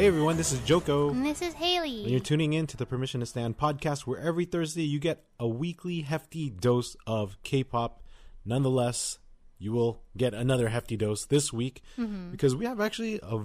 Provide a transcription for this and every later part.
Hey everyone, this is Joko. And this is Haley. And you're tuning in to the Permission to Stan podcast, where every Thursday you get a weekly hefty dose of K pop. Nonetheless, you will get another hefty dose this week Mm-hmm. because we have actually a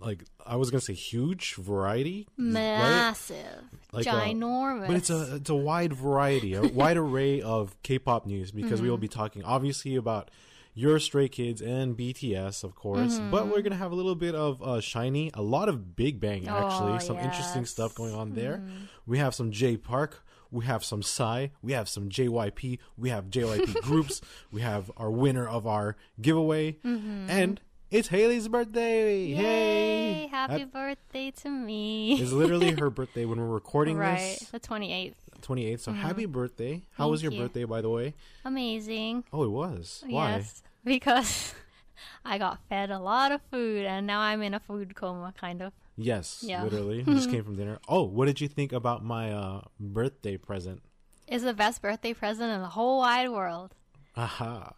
like, I was going to say huge variety. right? Massive. Like, uh, ginormous. But it's a it's a wide variety, a wide array of K-pop news because we will be talking obviously about your Stray Kids and BTS, of course. Mm-hmm. But we're gonna have a little bit of uh, SHINee, a lot of Big Bang actually, Oh, some interesting stuff going on there. Mm-hmm. We have some Jay Park. We have some Psy, we have some JYP, we have JYP groups, we have our winner of our giveaway, mm-hmm. and it's Haley's birthday! Yay! Hey, Happy That birthday to me. it's literally her birthday when we're recording right. this. The 28th. 28th. So happy birthday. How was your you. birthday, by the way? Amazing. Oh, it was. Why? Yes. Because I got fed a lot of food and now I'm in a food coma, kind of. Yes, Yeah. literally. Just came from dinner. Oh, what did you think about my uh, birthday present? It's the best birthday present in the whole wide world. Aha.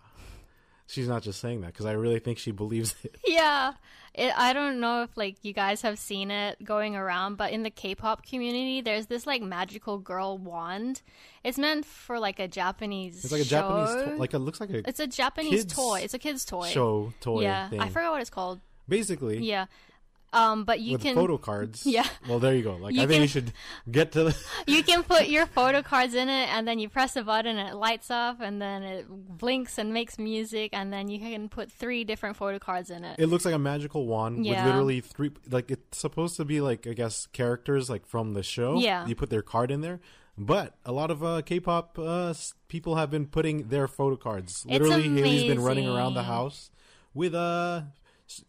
She's not just saying that because I really think she believes it. Yeah. It, I don't know if like you guys have seen it going around, but in the K-pop community, there's this like magical girl wand. It's meant for like a Japanese. It's like a Japanese, show. to- like it looks like a It's a Japanese toy. It's a kid's toy. show toy yeah, thing. I forgot what it's called. Basically, Yeah, um, but you with can photo cards. Yeah. Well, there you go. Like You I think can- you should get to the. you can put your photo cards in it, and then you press a button, and it lights up, and then it blinks and makes music, and then you can put three different photo cards in it. It looks like a magical wand Yeah. with literally three. Like it's supposed to be like I guess characters like from the show. Yeah. You put their card in there, but a lot of uh, K-pop uh, people have been putting their photo cards. Literally, Haley's been running around the house with uh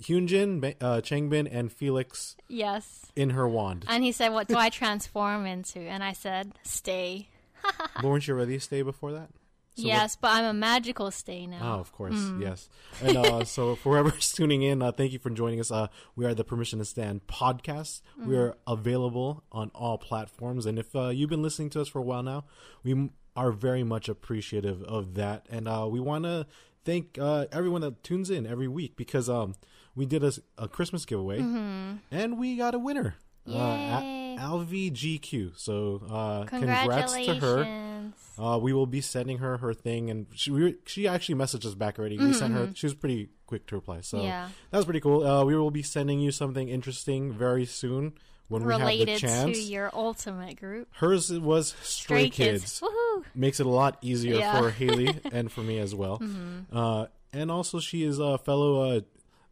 Hyunjin, uh, Changbin, and Felix yes. in her wand. And he said, "What do I transform into?" And I said, "Stay." but weren't you ready to stay before that? So what- yes, but I'm a magical stay now. Oh, of course, Mm. yes. And uh, so, for whoever's tuning in, uh, thank you for joining us. Uh, we are the Permission to Stan podcast. We Mm. are available on all platforms, and if uh, you've been listening to us for a while now, we m- are very much appreciative of that. And uh, we want to thank uh, everyone that tunes in every week because um, we did a, a Christmas giveaway, and we got a winner. Uh, Mm-hmm. Yay. Alvy GQ. So, uh, congrats Congratulations. to her. Uh, we will be sending her her thing, and she we, she actually messaged us back already. We sent her. She was pretty quick to reply, so Mm-hmm, Yeah. that was pretty cool. Uh, we will be sending you something interesting very soon when we have the chance. Related to your ultimate group, Hers was Stray, Stray Kids. Woohoo! Makes it a lot easier Yeah. Mm-hmm. for Haley and for me as well. Uh, and also, she is a fellow uh,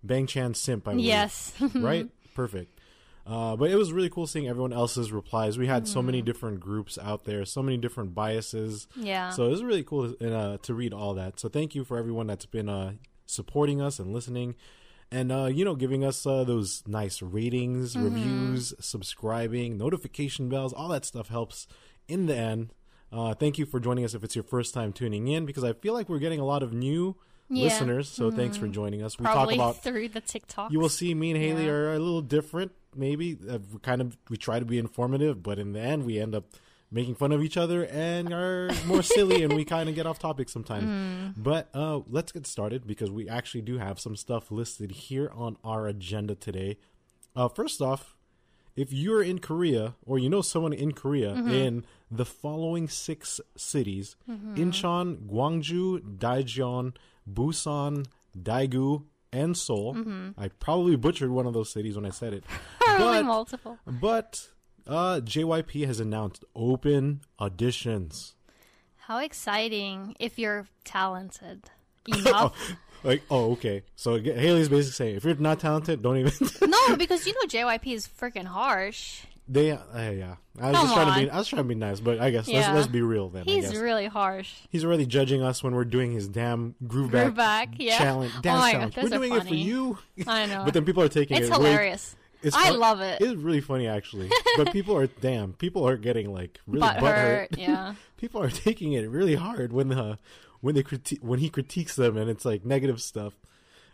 Bang Chan simp. I believe. Yes. right? Perfect. Uh, but it was really cool seeing everyone else's replies. We had so Mm-hmm. many different groups out there, so many different biases. Yeah. So it was really cool to, uh, to read all that. So thank you for everyone that's been uh, supporting us and listening, and uh, you know, giving us uh, those nice ratings, Mm-hmm. reviews, subscribing, notification bells. All that stuff helps in the end. Uh, thank you for joining us if it's your first time tuning in, because I feel like we're getting a lot of new Yeah. listeners. So thanks for joining us. We Probably talk about through the TikTok. you will see me and Haley Yeah. are a little different. Maybe uh, we kind of we try to be informative, but in the end we end up making fun of each other and are more silly, and we kind of get off topic sometimes. Mm. But uh, let's get started because we actually do have some stuff listed here on our agenda today. Uh, first off, if you're in Korea or you know someone in Korea Mm-hmm. in the following six cities Incheon, Gwangju, Daejeon, Busan, Daegu, and Seoul. Mm-hmm. I probably butchered one of those cities when I said it. Probably but multiple. but uh, JYP has announced open auditions. How exciting if you're talented enough. Like, oh, okay. So Haley's basically saying, if you're not talented, don't even. no, because you know JYP is freaking harsh. They, uh, yeah. I was Come just trying to be. on. I was trying to be nice, but I guess let's let's be real then. I He's guess. really harsh. He's already judging us when we're doing his damn groove back, Groove back, yeah. challenge Oh dance my challenge. We're are doing it for funny. you. I know. but then people are taking it's it. really- hilarious. it's I fun- love it. It's really funny actually. but people are damn. People are getting like really Butt butthurt. hurt. Yeah. people are taking it really hard when the when they criti- when he critiques them and it's like negative stuff.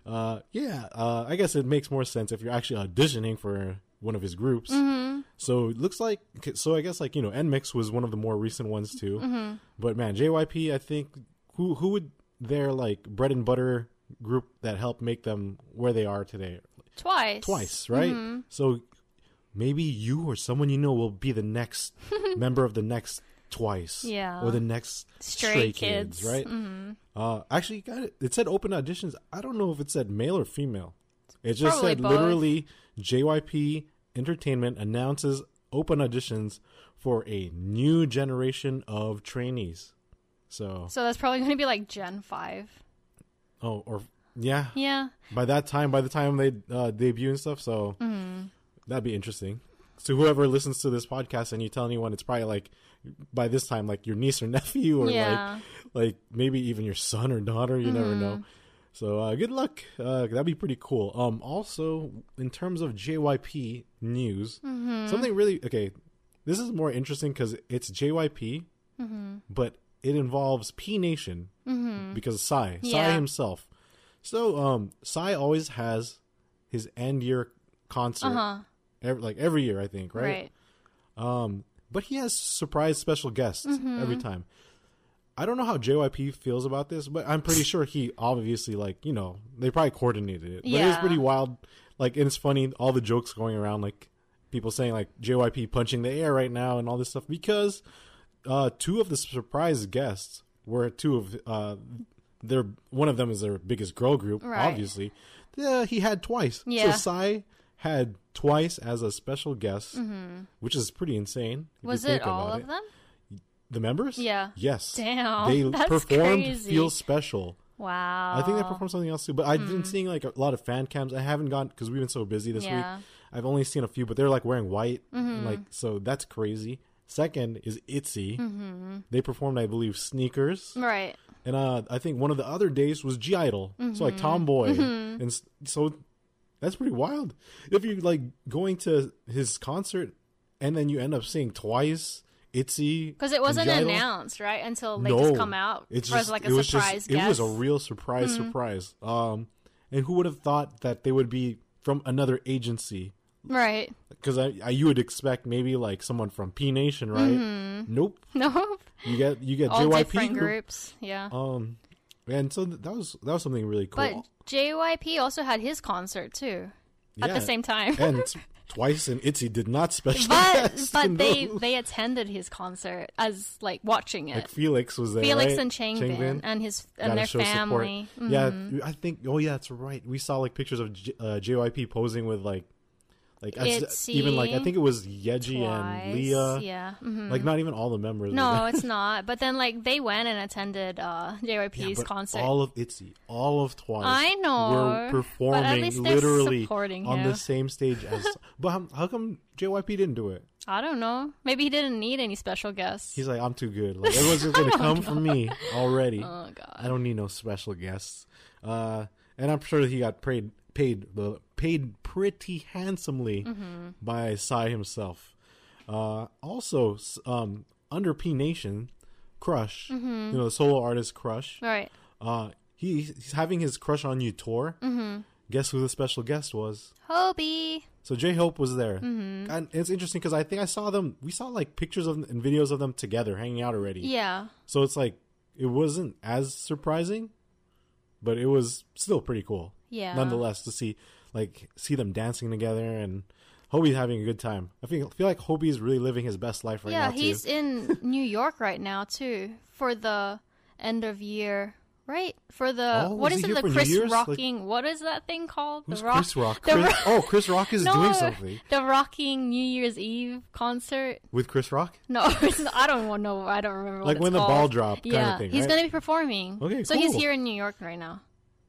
Uh, yeah, uh, I guess it makes more sense if you're actually auditioning for one of his groups. Mm-hmm. So it looks like so I guess like you know NMIXX was one of the more recent ones too. Mm-hmm. But man, JYP, I think who who would their like bread and butter group that helped make them where they are today Twice. twice, right? Mm-hmm. So maybe you or someone you know will be the next member of the next twice, Yeah. or the next Stray stray, Kids. kids, right? Uh, actually, got it. It said open auditions. I don't know if it said male or female. It just Probably said both. literally JYP Entertainment announces open auditions for a new generation of trainees. So, So that's probably going to be like Gen 5. oh, or yeah, Yeah. by that time, by the time they uh, debut and stuff, so Mm-hmm. that'd be interesting. So whoever listens to this podcast and you tell anyone, it's probably like by this time, like your niece or nephew, or Yeah. like like maybe even your son or daughter. You never know. Mm-hmm. So uh, good luck. Uh, that'd be pretty cool. Um, also in terms of JYP news, Mm-hmm. something really okay. This is more interesting because it's JYP, Mm-hmm. but it involves P Nation because Psy, Psy Yeah. himself. So um, Psy always has his end year concert, Uh huh. ev- like every year, I think, Right. um, but he has surprise special guests Mm-hmm. every time. I don't know how JYP feels about this, but I'm pretty sure he obviously like you know they probably coordinated it. But it was pretty wild. Like and it's funny all the jokes going around like people saying like JYP punching the air right now and all this stuff because uh, two of the surprise guests were two of uh, their one of them is their biggest girl group Right. obviously. Yeah, he had twice. Yeah. So Psy had twice as a special guest, which is pretty insane. Mm-hmm. Was it all of them? The members? Yeah. Yes. Damn, They that's performed crazy. Feel Special. Wow. I think they performed something else too, but I've been seeing like a lot of fan cams. I haven't gone because we've been so busy this Yeah. Mm-hmm. week. I've only seen a few, but they're like wearing white, and, like so that's crazy. Second is Itzy. Mm-hmm. They performed, I believe, Sneakers, Right. and uh, I think one of the other days was (G)I-DLE. So Mm-hmm. like Tomboy, and so that's pretty wild. If you're like going to his concert and then you end up seeing twice Itzy Because it wasn't announced, right? Until they no, just come out It's as just like it a was surprise just it was a real surprise surprise. Um, and who would have thought that they would be from another agency? right. Because I, I you would expect maybe like someone from P Nation, right? Nope. nope. You get you get Mm-hmm. All JYP different group. groups. Yeah. Um, and so that was that was something really cool. But JYP also had his concert too at the same time. and twice and Itzy did not special but but they those. they attended his concert as like watching it. like Felix was there. Felix right? and Changbin and his and Gotta their family. Mm-hmm. Yeah, I think. Oh yeah, that's right. We saw like pictures of J- uh, JYP posing with like, like I s- Itzy, even like I think it was Yeji and Lia. Yeah. mhm. Like not even all the members. No, it's not. But then like they went and attended uh Yeah, JYP's but concert. all of Itzy, all of Twice. I know, were performing literally on the same stage as. but how, how come JYP didn't do it? I don't know. Maybe he didn't need any special guests. He's like, I'm too good. Like everyone's just gonna come for me already. oh god. I don't need no special guests. Uh, and I'm sure he got paid paid the paid pretty handsomely Mm-hmm. by Psy himself. Uh, also, um, under P Nation, Crush, Mm-hmm. you know, the solo artist Crush. Right. Uh, he, he's having his Crush on You tour. Mm-hmm. Guess who the special guest was? Hobi. So J Hope was there, Mm-hmm. and it's interesting because I think I saw them. We saw like pictures of and videos of them together hanging out already. Yeah. So it's like it wasn't as surprising, but it was still pretty cool. Yeah. Nonetheless, to see like see them dancing together and Hobi's having a good time. I feel feel like Hobi's really living his best life right yeah, now too. he's in New York right now too for the end of year, right? For the Oh, what is is it? The Chris Year's? Like- rocking. what is that thing called? The rock, Chris Rock? Chris, Ro- oh, Chris Rock is no, doing something The rocking New Year's Eve concert. with Chris Rock. No, I don't know. I don't remember. Like when it's the ball drop Yeah, thing, he's right? gonna be performing. Okay, so he's here in New York right now.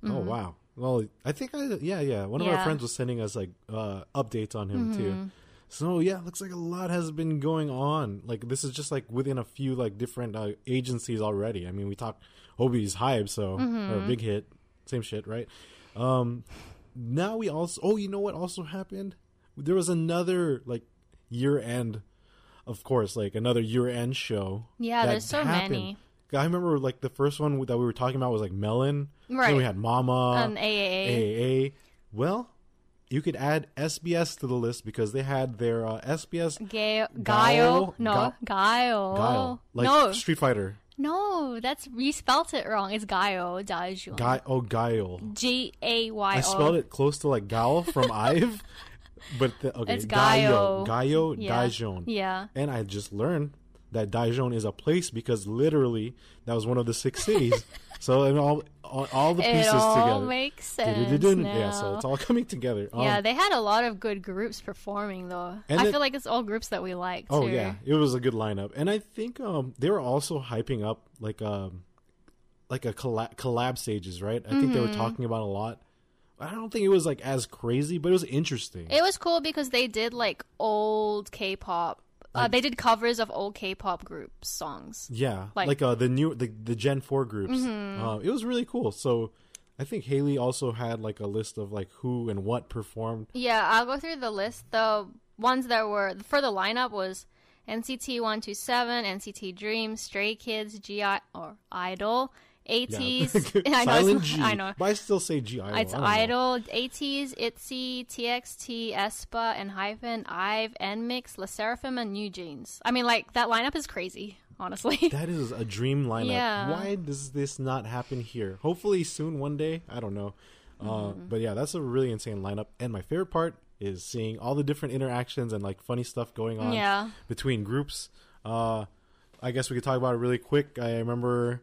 Oh mm-hmm. wow. Well, I think I yeah yeah. One of our Mm-hmm. Friends was sending us like uh, updates on him too. So yeah, looks like a lot has been going on. Like this is just like within a few like different uh, agencies already. I mean, we talked Hobi's HYBE, so or big hit, same shit, right? Um, now we also. Oh, you know what also happened? There was another like year end, of course, like another year end show. Yeah, there's so many. I remember like the first one that we were talking about was like Melon. Then Right. we had Mama And AAA. AAA. Well, you could add SBS to the list because they had their uh, SBS Guile? Gayo, no, Gayo, Guile, like no, Street Fighter. no, that's we spelt it wrong. It's Gayo, Daejeon, Guy, oh, Guile. G A Y O. I spelled it close to like Guile from Ive, but the, okay, It's Gayo, Gayo. Gayo, Yeah. Daejeon. Yeah. And I just learned that Daejeon is a place because literally that was one of the six cities. so and all, all all the It pieces all together. makes sense. Yeah, so it's all coming together. Um, yeah, they had a lot of good groups performing though. And I feel like it's all groups that we like too. Oh yeah, it was a good lineup, and I think um they were also hyping up like um like a collab, collab stages, right? I think they Mm-hmm. were talking about a lot. I don't think it was like as crazy, but it was interesting. It was cool because they did like old K-pop. Uh, they did covers of old K-pop groups songs. yeah, like, like- uh the new the the Gen Four groups. Mm-hmm. Uh, it was really cool. So I think Haley also had like a list of like who and what performed. Yeah, I'll go through the list. The ones that were for the lineup was NCT 127, NCT Dream, Stray Kids, GI or Idol, ATEEZ. I know, Silent G. I know. but I still say G. Idol. It's I know. Idol, ATEEZ, ITZY, TXT, aespa, ENHYPEN, IVE, NMIXX, LE SSERAFIM, and New Jeans. I mean, like, that lineup is crazy, honestly. That is a dream lineup. Yeah. Why does this not happen here? Hopefully soon, one day. I don't know. Uh, Mm-hmm. but yeah, that's a really insane lineup. And my favorite part is seeing all the different interactions and like funny stuff going on Yeah. between groups. Uh, I guess we could talk about it really quick. I remember,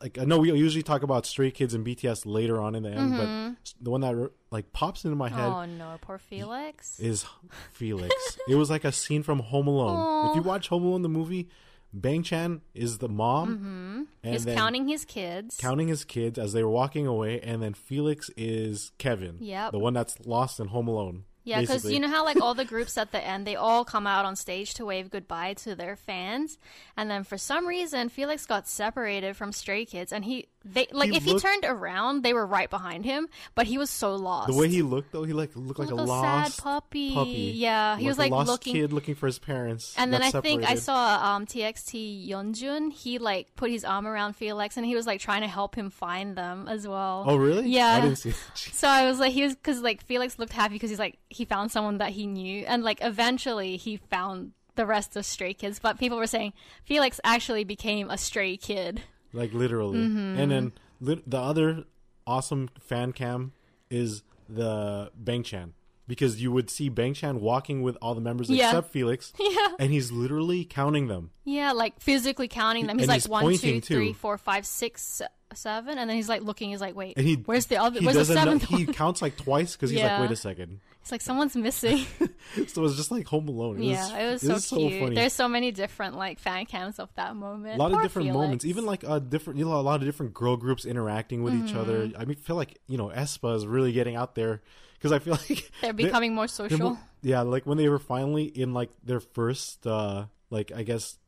like, I know we usually talk about Stray Kids and BTS later on in the end, but the one that like pops into my head Mm-hmm. oh no, poor Felix. is Felix. it was like a scene from Home Alone. If you watch Home Alone the movie, Bang Chan is the mom, and Mm-hmm. He's counting his kids. counting his kids as they were walking away, and then Felix is Kevin, Yep. the one that's lost in Home Alone. Yeah, because you know how like all the groups at the end, they all come out on stage to wave goodbye to their fans, and then for some reason Felix got separated from Stray Kids, and he they like He if looked- he turned around, they were right behind him, but he was so lost. the way he looked though, he like looked like a Little lost sad puppy. puppy. Yeah, he was, like, a lost looking- kid looking for his parents. and then I got think I saw um, TXT Yeonjun. He like put his arm around Felix, and he was like trying to help him find them as well. Oh really? Yeah. I didn't see. So I was like, he was because like Felix looked happy because he's like he found someone that he knew, and like eventually he found the rest of Stray Kids. But people were saying Felix actually became a stray kid. Like literally. Mm-hmm. And then lit- the other awesome fan cam is the Bang Chan because you would see Bang Chan walking with all the members Yeah. except Felix, Yeah, and he's literally counting them. yeah, like physically counting them. He's And like he's one, two, three, four, five, six, se- seven, and then he's like looking. He's like, wait, And he where's the other? He Where's the doesn't know- seventh He counts like twice because he's like, wait a second. It's like someone's missing. So it's just like Home Alone. It yeah, it was it so cute. funny. There's so many different like fan cams of that moment. a lot Poor of different Felix. moments, even like a different, you know, a lot of different girl groups interacting with each other. Mm-hmm. I mean, feel like you know, aespa is really getting out there because I feel like they're becoming more they're social. yeah, like when they were finally in like their first, uh like I guess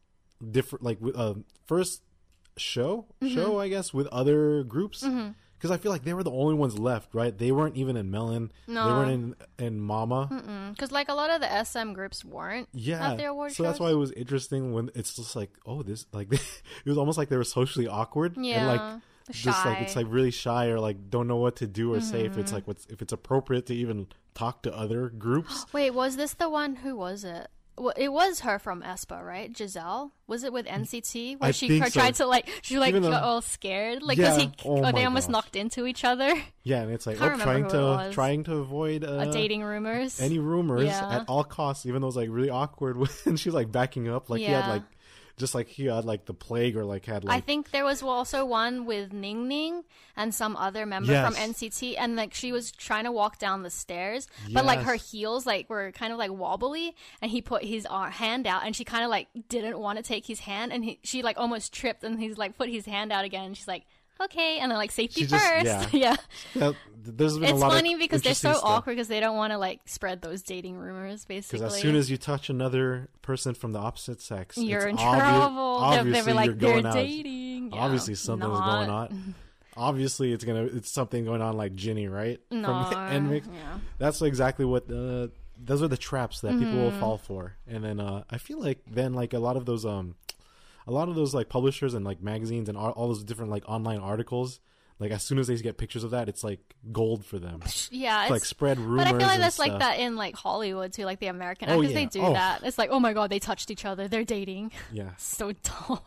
different, like with uh, first show, Mm-hmm. show I guess with other groups. Because I feel like they were the only ones left, right? They weren't even in Melon. No, they weren't in in Mama. Because like a lot of the SM groups weren't Yeah, at the award so that's why it was interesting when it's just like, oh, this like it was almost like they were socially awkward and Yeah, like just like it's like really shy or like don't know what to do or say if Mm-hmm. it's like what's if it's appropriate to even talk to other groups. Wait, was this the one? Who was it? Well, it was her from aespa, right? Giselle. Was it with NCT where I she think her- so. tried to like she like though- got all scared, like because Yeah. he Oh oh, they almost gosh. knocked into each other. Yeah, and it's like oh, trying to trying to avoid uh, uh, dating rumors. any rumors Yeah. at all costs, even though it's like really awkward when she's like backing up, like he had Yeah. like just like he had like the plague or like had like I think there was also one with Ning Ning and some other member from NCT, and like she was trying to walk down the stairs, but like her heels like were kind of like wobbly, and he put his uh, hand out, and she kind of like didn't want to take his hand, and he, she like almost tripped, and he's like put his hand out again, and she's like, okay, and then like safety She just- first. yeah. there's been a It's funny because they're so stuff. awkward because they don't want to like spread those dating rumors. Basically, Because as soon as you touch another person from the opposite sex, you're it's in obvi- trouble. Obviously, be like you're they're dating. Yeah, Obviously, something's going on. Obviously, it's gonna it's something going on like Jennie, right? No, yeah. That's exactly what uh, those are the traps that people Mm-hmm. will fall for. And then uh, I feel like then like a lot of those um, a lot of those like publishers and like magazines and all, all those different like online articles. Like as soon as they get pictures of that, it's like gold for them. Yeah, It's like spread rumors. but I feel like that's like that in like Hollywood too, like the American Oh, actors. yeah. They do Oh. that. It's like, oh my god, they touched each other. They're dating. Yeah. so dumb.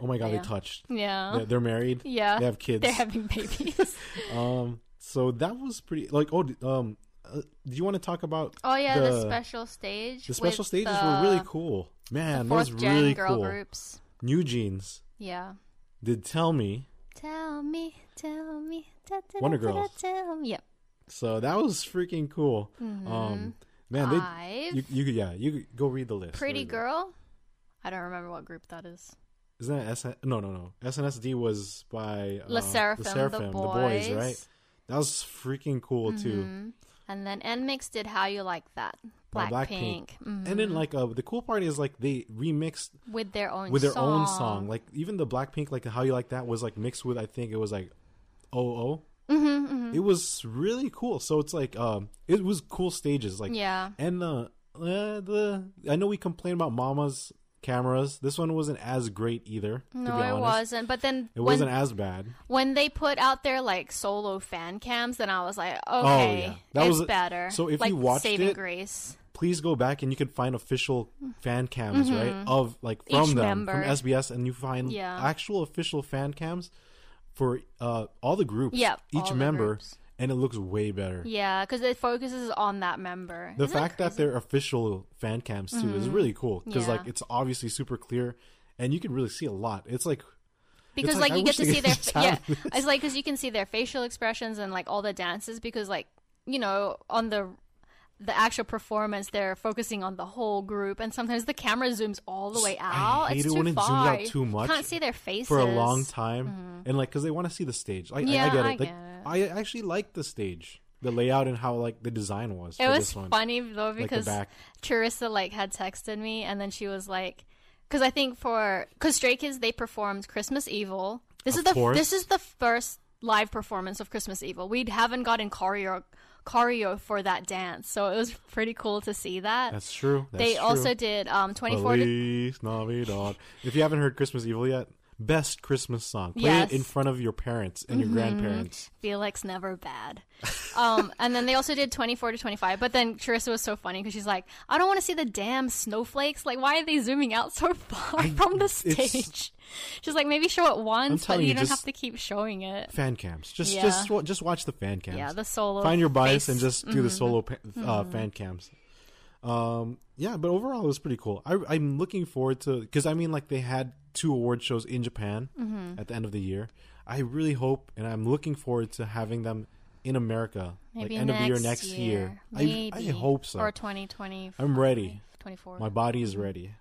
Oh my god, Yeah. they touched. Yeah. They're, they're married. Yeah. They have kids. They're having babies. Um. So that was pretty. Like, oh, um, uh, do you want to talk about? oh yeah, the, the special stage. The special stages the were really cool. Man, Fourth those really girl cool. groups. New Jeans Yeah. did tell me. Tell me, tell me. Da, da, Wonder da, da, Girls. Tell me. Yep. So that was freaking cool. Um, man, they Five. you, you could- yeah you could go read the list. Pretty There you go. girl. I don't remember what group that is. Isn't that SN? No, no, no. SNSD was by uh, LE SSERAFIM, the, boys. right? That was freaking cool too. And then NMIXX did How You Like That. Blackpink. And then like uh, the cool part is like they remixed With their own with their song. own song. Like even the Blackpink, like how you like that was like mixed with I think it was like OO. Mm-hmm, It was really cool. So it's like um, it was cool stages. Like Yeah. and the uh, the I know we complain about Mama's cameras. This one wasn't as great either. No, it wasn't. But then It when, wasn't as bad. when they put out their like solo fan cams, then I was like, okay, Oh, yeah. That it's was- better. so if like you watched Saving it, Grace. Please go back and you can find official fan cams, right? Of like from Mm-hmm. Each them member. from SBS, and you find Yeah. actual official fan cams for uh all the groups, Yeah, each member, groups. And it looks way better. Yeah, because it focuses on that member. the Isn't fact that they're official fan cams too is really cool because Mm-hmm. Yeah. like it's obviously super clear, and you can really see a lot. It's like because like, like, you get to see their yeah this. it's like because you can see their facial expressions and like all the dances because like you know on the the actual performance they're focusing on the whole group and sometimes the camera zooms all the way out hate it's it too when it zooms out too much you can't see their faces for a long time, mm-hmm. and like because they want to see the stage. I, I- I, Yeah, get it. I like, get it. I actually like the stage, the layout, and how like the design was. it for was this one. funny though because. Charissa like had texted me and then she was like because I think for because Stray Kids they performed Christmas EveL this Of is the course. this is the first live performance of Christmas EveL we haven't gotten choreo choreo for that dance so it was pretty cool to see that That's true. That's they true. also did um 24 to, Feliz Navidad. If you haven't heard Christmas EveL yet, best Christmas song. Play Yes. it in front of your parents and your grandparents. Felix never bad. Um, and then they also did 24 to 25. But then Charissa was so funny because she's like, I don't want to see the damn snowflakes. Like, why are they zooming out so far from the stage? She's like, maybe show it once, but you, you, don't have to keep showing it. Fan cams. Just Yeah. just just watch the fan cams. Yeah, the solo. Find your bias face. and just do the solo uh, fan cams. Um, yeah, but overall it was pretty cool. I, I'm looking forward to because I mean like they had two award shows in Japan Mm-hmm. at the end of the year. I really hope and I'm looking forward to having them in America maybe like end of the year next year. Maybe. I I hope so. Or 2020. I'm ready. 24. My body is ready.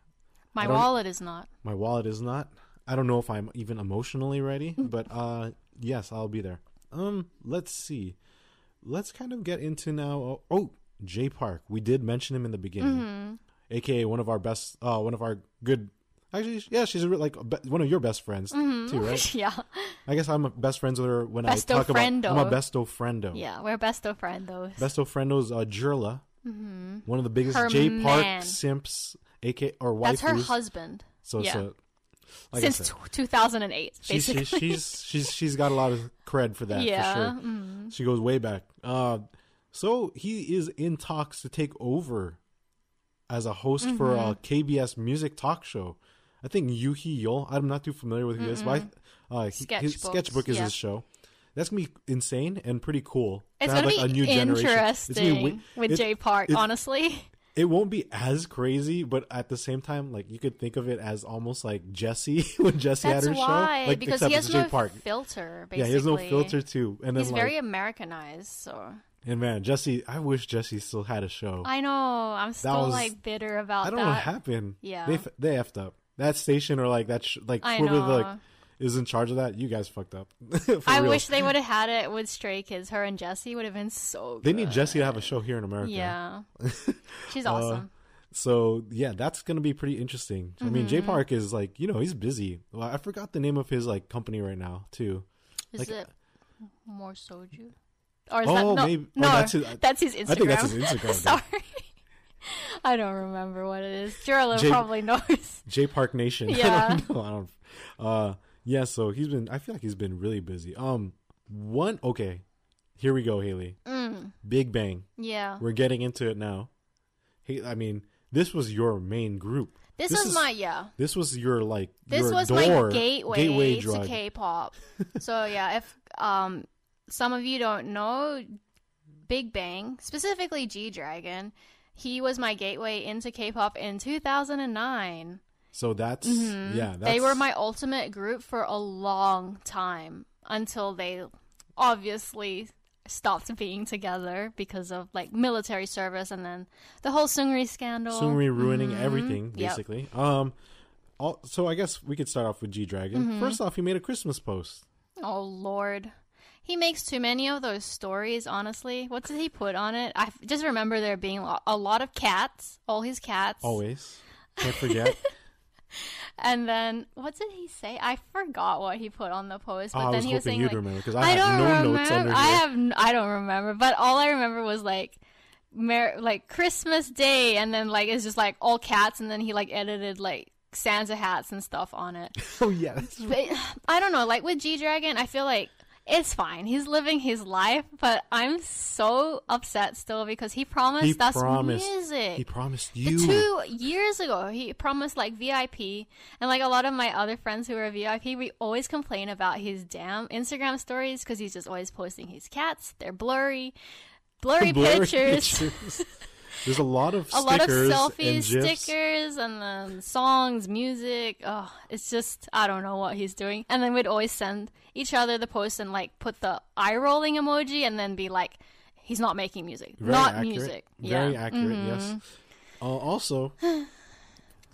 My wallet is not. My wallet is not. I don't know if I'm even emotionally ready, but uh yes, I'll be there. Um, let's see. Let's kind of get into now. Oh, oh Jay Park. We did mention him in the beginning, aka one of our best, uh, one of our good. Actually, yeah, she's like one of your best friends too, right? yeah. I guess I'm a best friends with her when Besto I talk about. I'm a friendo. besto friendo. Yeah, we're besto friendos. Besto friendo's uh, Jurla, one of the biggest Her Jay Park simps, aka or wife. That's her husband. So yeah. a like Since t- 2008, she's, basically. she's she's she's she's got a lot of cred for that Yeah, for sure. She goes way back. Uh, so he is in talks to take over as a host for a Mm-hmm. KBS music talk show. I think Yoo Hee-yeol. I'm not too familiar with who he is, but I, uh, he- his sketchbook is yeah. his show. That's gonna be insane and pretty cool. It's have, gonna like, be a new generation. It's interesting gonna be wi- with it- Jay Park. it- honestly, it won't be as crazy, but at the same time, like you could think of it as almost like Jessi when Jessi that's had her why show, like because he has no Park. filter. Basically, Yeah, he has no filter too. And then He's like, very Americanized. So and man, Jessi, I wish Jessi still had a show. I, know I'm still was- like bitter about that. I don't that. know what happened. Yeah. they f- they effed up that station or like that sh- like I know. like, is in charge of that, you guys fucked up. I real. wish they would have had it with Stray Kids. Her and Jessi would have been so. Good. they need Jessi to have a show here in America. Yeah, she's Uh, awesome. So yeah, that's gonna be pretty interesting. I mean, Mm-hmm. Jay Park is like you know he's busy. Well, I forgot the name of his like company right now too. Is like- it more soju? Or is Oh, that no? maybe- oh, no, that's his- that's his Instagram. I think that's his Instagram, Sorry, I don't remember what it is. Gerald J- probably knows. Jay Park Nation. I Yeah. don't know. I don't. Uh, yeah. So he's been. I feel like he's been really busy. Um, one. Okay, here we go, Haley. Mm, Big Bang. yeah, We're getting into it now. Hey, I mean, this was your main group. this, this was is- my yeah. This was your like. This your was door, my gateway, to drug. K-pop. so yeah, if um some of you don't know, Big Bang, specifically G Dragon, he was my gateway into K-pop in 2009. So that's yeah. That's, Mm-hmm. They were my ultimate group for a long time until they obviously stopped being together because of like military service and then the whole Seungri scandal. Seungri ruining everything Mm-hmm. Yep. basically. Um, all, so I guess we could start off with G Dragon. Mm-hmm. First off, he made a Christmas post. Oh lord. He makes too many of those stories, honestly. What did he put on it? I f- just remember there being a lot of cats, all his cats. Always can't forget. And then what did he say? I forgot what he put on the post, but Oh, I then was he was saying like, remember I, I don't no remember. I have n- I don't remember, but all I remember was like Mer- like Christmas Day and then like it's just like all cats and then he like edited like Santa hats and stuff on it. oh yeah, But I don't know, like with G Dragon, I feel like it's fine. He's living his life, but I'm so upset still because he promised he us promised. music. He promised The you. two years ago, he promised like VIP, and like a lot of my other friends who are VIP, we always complain about his damn Instagram stories because he's just always posting his cats. They're blurry, blurry, Blurry pictures, pictures. There's a lot of a lot of stickers and selfies, stickers, and then songs, music. Oh, it's just I don't know what he's doing. And then we'd always send each other the post and like put the eye rolling emoji, and then be like, "He's not making music, Very not accurate. music." Very yeah. accurate. Mhm. Yes. Uh, also,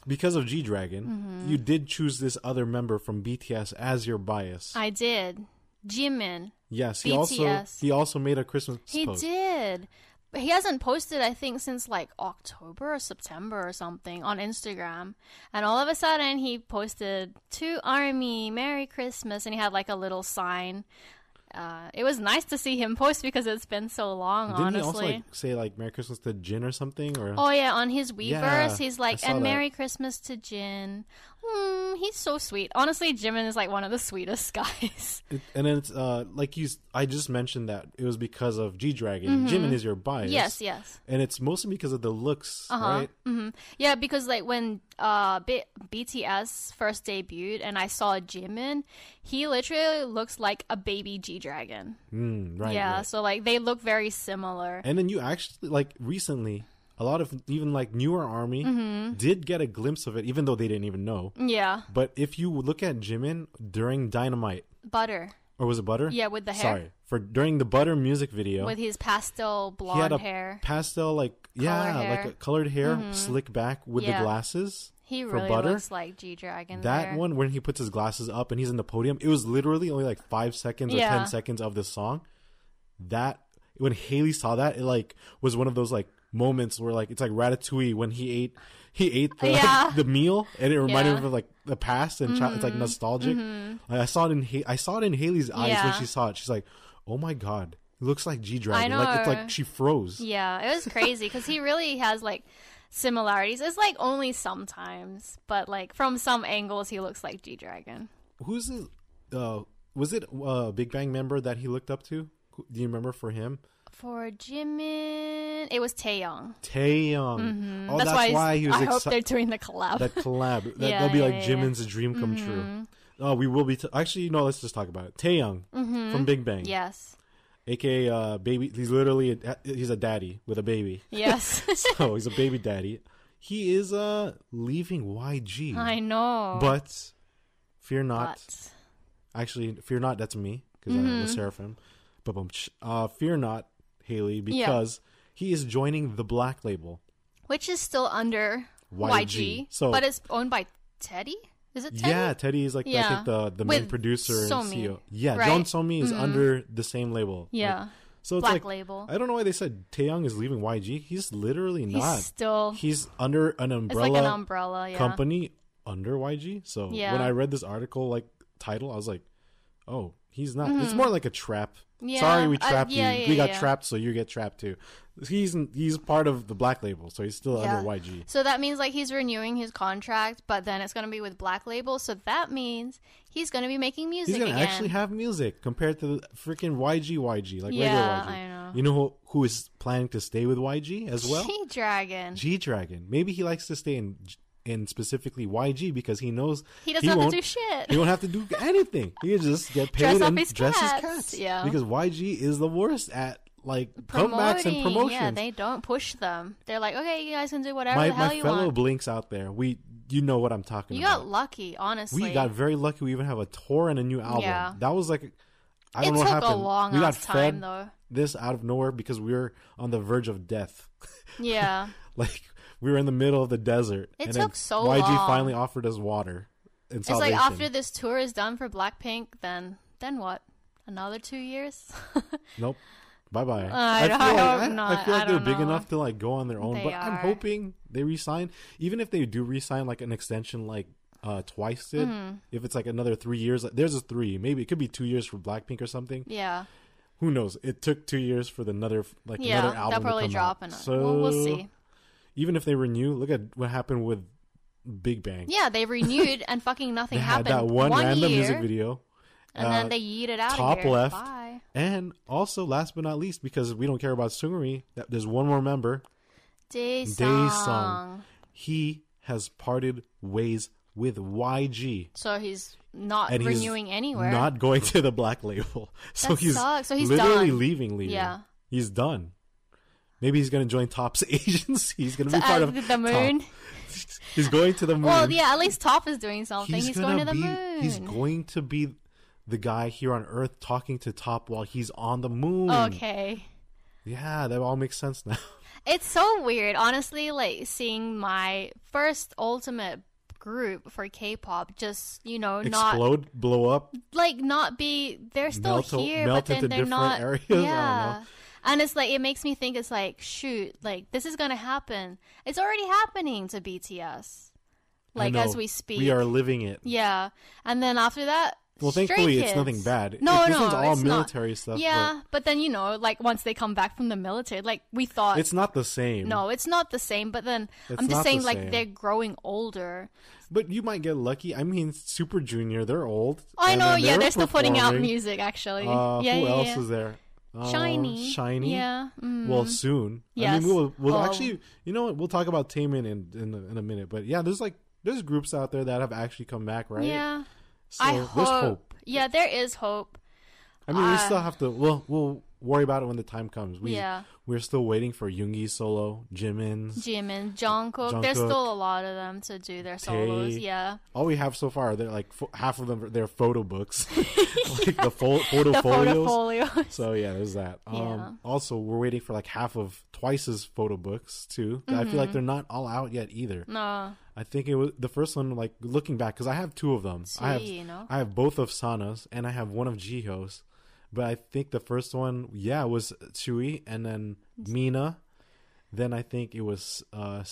because of G Dragon, Mm-hmm. you did choose this other member from BTS as your bias. I did. Jimin. yes, he also BTS. he also made a Christmas He post. did. He hasn't posted, I think, since like October or September or something on Instagram. And all of a sudden, he posted to Army, Merry Christmas, and he had like a little sign. Uh, it was nice to see him post because it's been so long, Didn't honestly. he also like say like Merry Christmas to Jin or something? Or Oh yeah, on his Weverse, Yeah, he's like, "And that. Merry Christmas to Jin." Hmm, he's so sweet. Honestly, Jimin is like one of the sweetest guys. It- and then it's uh like you I just mentioned that it was because of G Dragon. Jimin is your bias. Mm-hmm. yes, yes. And it's mostly because of the looks, Uh-huh. right? hmm Yeah, because like when uh B- BTS first debuted and I saw Jimin, he literally looks like a baby G Dragon. Mm, right. yeah, right. so like they look very similar. And then you actually like recently a lot of even like newer army Mm-hmm. did get a glimpse of it even though they didn't even know. yeah, But if you look at Jimin during Dynamite butter or was it Butter? Yeah, with the hair. Sorry. For during the Butter music video, with his pastel he blonde had a hair. pastel like yeah, like hair. Mm-hmm. a colored hair slick back with Yeah. the glasses. He for really Butter. looks like G Dragon. That there. one when he puts his glasses up and he's in the podium, it was literally only like five seconds or ten seconds of this song. That when Haley saw that, it like was one of those like moments where like it's like Ratatouille when he ate he ate the, Yeah. the meal and it reminded Yeah. Mm-hmm. him of like the past and chi- it's like nostalgic. Like, I saw it in ha- I saw it in Haley's eyes when she saw it. She's like, "Oh my god, it looks like G Dragon." Like it's like she froze. Yeah, it was crazy because he really has like similarities. It's like only sometimes, but like from some angles, he looks like G Dragon. Who's it? Uh, was it uh, Big Bang member that he looked up to? Do you remember for him? For Jimin, it was Taeyang. Taeyang. Oh, that's, why, why, he was I hope they're doing the collab. that collab. That, Yeah, that'll be yeah, like yeah, Mm-hmm. Jimin's dream come true. Oh, we will be. T- Actually, no. Let's just talk about it. Taeyang from Big Bang, Mm-hmm. yes, aka uh, baby. He's literally a, he's a daddy with a baby. yes, so he's a baby daddy. He is uh leaving YG, I know. but fear not. But- Actually, fear not. That's me because Mm-hmm. I'm the seraphim. But uh, fear not, Haley, because he is joining the Black Label. which is still under YG. YG, So- but it's owned by Teddy. Is it Teddy? Yeah, Teddy is like I think the the main With producer and Somi, CEO. Yeah, right? Mm-hmm. Jeon Somi is under the same label. Like, Yeah. so it's Black like label. I don't know why they said Taeyang is leaving YG. He's literally He's not. still. He's under an it's umbrella, like an umbrella. Yeah. company under YG. So Yeah. when I read this article like title, I was like, oh, he's not. It's more like a trap. Yeah, Sorry, we uh, trapped yeah, you. yeah, we got trapped, so you get trapped too. He's he's part of the black label, so he's still under YG. So that means like he's renewing his contract, but then it's gonna be with Black Label. So that means he's gonna be making music He's gonna again. actually have music compared to the freaking YG YG, like Yeah, regular YG. I know. You know who, who is planning to stay with YG as well? G Dragon. G Dragon. Maybe he likes to stay in in specifically YG because he knows He doesn't have to do shit. He won't have to do anything. He can just get paid Dress and his dress cats. his cats. Yeah. Because YG is the worst at like comebacks and Promoting. promotions. Yeah, they don't push them. They're like, okay, you guys can do whatever my the hell my you fellow want. blinks out there, we you know what I'm talking You about. got lucky, honestly. we got very lucky. We even have a tour and a new album. Yeah. That was like I don't know took what happened. long we got time fed though. this out of nowhere because we were on the verge of death. Yeah. like we were in the middle of the desert. It and took so YG long. YG finally offered us water and It's like after this tour is done for Blackpink, then then what? Another two years? Nope. Bye bye. I feel don't- like, I I, feel I like they're big know. enough to like go on their own, They but I'm hoping they resign. Even if they do resign like an extension, like uh twice did. Mm-hmm. If it's like another three years, like, there's a three. Maybe it could be two years for Blackpink or something. yeah. Who knows? It took two years for the another like Yeah. another album They'll probably to come drop out. in So we'll, we'll see. Even if they renew, look at what happened with Big Bang. Yeah, they renewed and fucking nothing they had happened. that one, random year, music video. and uh, then they yeeted out top of here. left. Bye. And also, last but not least, because we don't care about Seungri, that there's one more member. Daysong. Daesung. He has parted ways with YG. So he's not And he's renewing anywhere. Not going to the black label. So That he's, sucks. So he's literally done. leaving. Leaving. Yeah. He's done. Maybe he's going to join Top's agency. He's going to to be part of the moon. Top. He's going to the moon. Well, yeah, at least Top is doing something. He's, going gonna the be, moon. He's going to be the guy here on Earth talking to Top while he's on the moon. okay. Yeah, that all makes sense now. It's so weird, honestly. Like seeing my first ultimate group for K-pop just you know not Explode, blow up. like not be they're still Melt here melt but then into they're different not areas? I don't yeah know. And it's like it makes me think it's like shoot like this is gonna happen it's already happening to bts like as we speak We are living it. yeah and then after that Well, thankfully, it's nothing bad. no This no one's all it's not. military stuff, yeah but then you know like once they come back from the military like we thought It's not the same. no it's not the same but then It's i'm just saying like they're growing older But you might get lucky. I mean, Super Junior, they're old. i know then yeah they're they're still putting out music actually Uh, yeah who yeah, else yeah. is there? Uh, SHINee SHINee. yeah mm. Well, soon. I mean, we'll, we'll Oh. actually, you know what? We'll talk about Taemin in, in, a- in a minute. But yeah, there's like, there's groups out there that have actually come back, right? yeah So I there's hope. hope. Yeah, there is hope. I mean, we Uh, still have to, we'll, we'll worry about it when the time comes. We, yeah, We're still waiting for Yoongi's solo, Jimin's. Jimin, Jungkook. There's still a lot of them to do their solos. Tae. Yeah, All we have so far, they're like fo- half of them, they're photo books, like the fo- photo the folios. So yeah, there's that. Um, Yeah. Also, we're waiting for like half of Twice's photo books too. I feel Mm-hmm. like they're not all out yet either. no, I think it was the first one. Like looking back, because I have two of them. I have you know? I have both of Sana's and I have one of Jihyo's. But I think the first one, yeah, was Chui and then Mina. Then I think it was uh,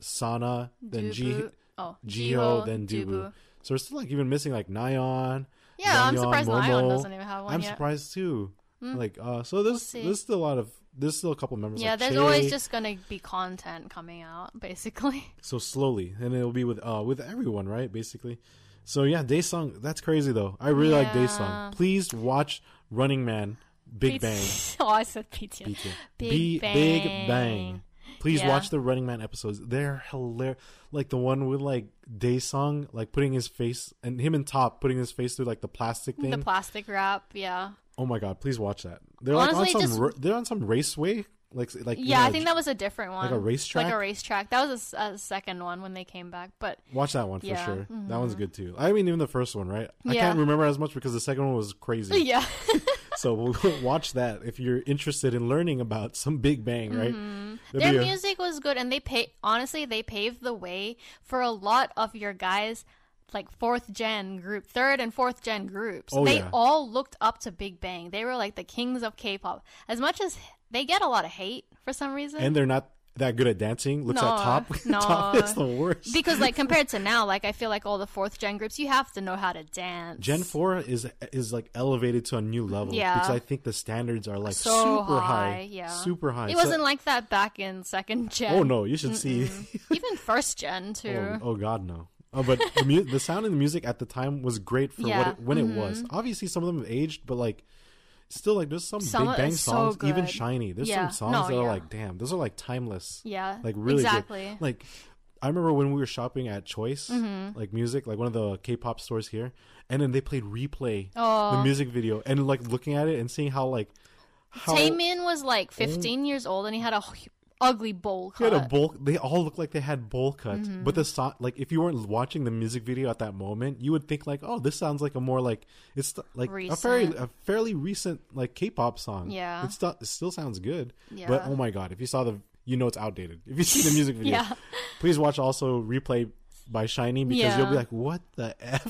Sana, then Ji. Oh, Jihyo, then Dubu. Dubu. So we're still like even missing like Nyan. Yeah, I'm surprised Momo. doesn't even have one I'm yet. surprised too. Like, uh, so there's see. there's still a lot of there's still a couple members. Yeah, like there's Che. always just gonna be content coming out, basically. so slowly, and it'll be with uh with everyone, right? Basically. So yeah, Daesung, that's crazy though. I really like Yeah. Daesung. Please watch Running Man, Big Bang, oh, I said BTS. BTS. Big B- Bang. Big Bang. Please Yeah. watch the Running Man episodes. They're hilarious. Like the one with like Daesung, like putting his face and him and Top putting his face through like the plastic thing. The plastic wrap, yeah. oh my god, please watch that. They're like Honestly, on some just- ra- they're on some raceway, like like you Yeah, know, I think that was a different one. Like a racetrack? Like a racetrack. That was a second one when they came back. But Watch that one for Yeah, sure. That one's good too. I mean, even the first one, right? I Yeah. can't remember as much because the second one was crazy. yeah, so we'll watch that if you're interested in learning about some Big Bang, right? Mm-hmm. their a- music was good, and they pay. Honestly, they paved the way for a lot of your guys like fourth gen group, third and fourth gen groups. Oh, they yeah. all looked up to Big Bang. They were like the kings of K-pop. As much as they get a lot of hate for some reason. and they're not that good at dancing. Looks No, at top. no. top is the worst. because like compared to now, like I feel like all the fourth gen groups, you have to know how to dance. Gen four is is like elevated to a new level. Yeah. because I think the standards are like so super high, yeah, super high. It So- wasn't like that back in second gen. oh no, you should see. even first gen too. oh, oh god, no. Oh, but the, mu- the sound and the music at the time was great for what it, when it was. Mm-hmm. Obviously, some of them have aged, but like still, like there's some, Some Big Bang it's so songs, even. SHINee. There's Yeah. some songs No, that are like, damn, those are like timeless. Yeah, like really exactly. good. Like I remember when we were shopping at Choice, Mm-hmm. like music, like one of the K-pop stores here, and then they played replay Oh. the music video, and like looking at it and seeing how like how Taemin was like 15 years old and he had a ugly bowl he cut. had a bowl. They all look like they had bowl cuts, Mm-hmm. but the song, like if you weren't watching the music video at that moment, you would think like, oh, this sounds like a more like it's like a fairly a fairly recent like K-pop song. Yeah. it, still it still sounds good. But oh my god, if you saw the, you know it's outdated. If you see the music video, Yeah. please watch also replay by SHINee because you'll be like, what the f?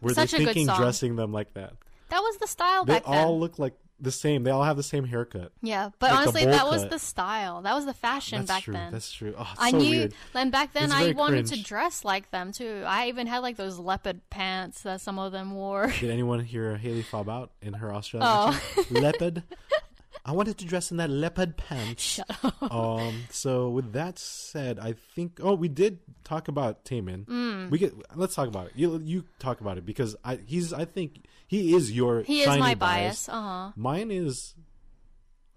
Were Such they thinking dressing them like that? that was the style They back then. They all look like the same. They all have the same haircut. yeah, but like honestly, that was the style. That was the fashion That's back true. then. That's true. Oh, I so knew, weird. and back then It's I wanted to dress like them too. I even had like those leopard pants that some of them wore. Did anyone hear Haley fob out in her Australian Oh. leopard? I wanted to dress in that leopard pants. Shut up. Um. So with that said, I think. Oh, we did talk about Taemin. Mm. We get. Let's talk about it. You you talk about it because I he's. I think he is your. He is my bias. Uh huh. Mine is.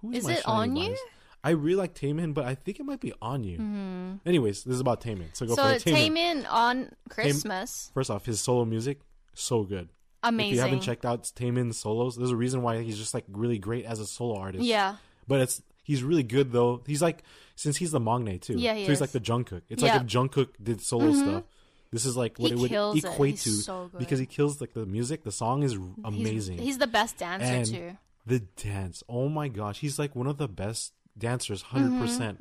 Who Is my it on you? bias? I really like Taemin, but I think it might be on you. Anyways, this is about Taemin. So go Mm-hmm. So for it. Taemin. Taemin on Christmas, First off, his solo music so good. Amazing. If you haven't checked out Taemin's solos, there's a reason why he's just like really great as a solo artist. yeah, But it's he's really good though. He's like since he's the maknae too. Yeah, he so he's is. like the Jungkook. It's Yeah. like if Jungkook did solo stuff. This is like what He it would kills it. equate to so because he kills like the music. The song is amazing. He's, the best dancer and too. the dance. Oh my gosh, he's like one of the best dancers, 100 percent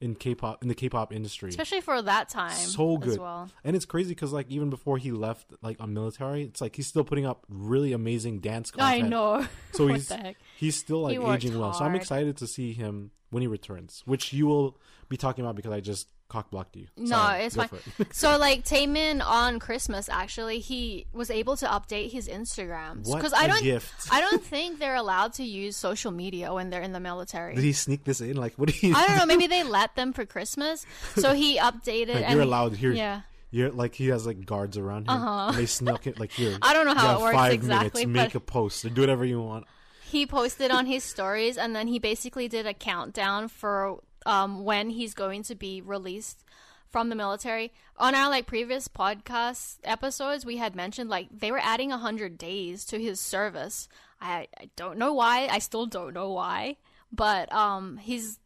in K-pop in the K-pop industry. Mm-hmm, Especially for that time. so good As well. and it's crazy because like even before he left like on military it's like he's still putting up really amazing dance I know. so what he's the heck? he's still like aging well so i'm excited to see him when he returns which you will be talking about because i just cock blocked you No, Sorry, it's fine. it. so like Taemin on Christmas, actually, he was able to update his Instagrams because I don't, gift. I don't think they're allowed to use social media when they're in the military. did he sneak this in like what do you I don't know. Maybe they let them for Christmas, so he updated. like and you're allowed here Yeah. you're like he has like guards around him and they snuck it like here Uh-huh. I don't know how it works five exactly, minutes make a post or do whatever you want he posted on his stories and then he basically did a countdown for um, when he's going to be released from the military on our like previous podcast episodes we had mentioned like they were adding 100 days to his service I, I don't know why i still don't know why but um his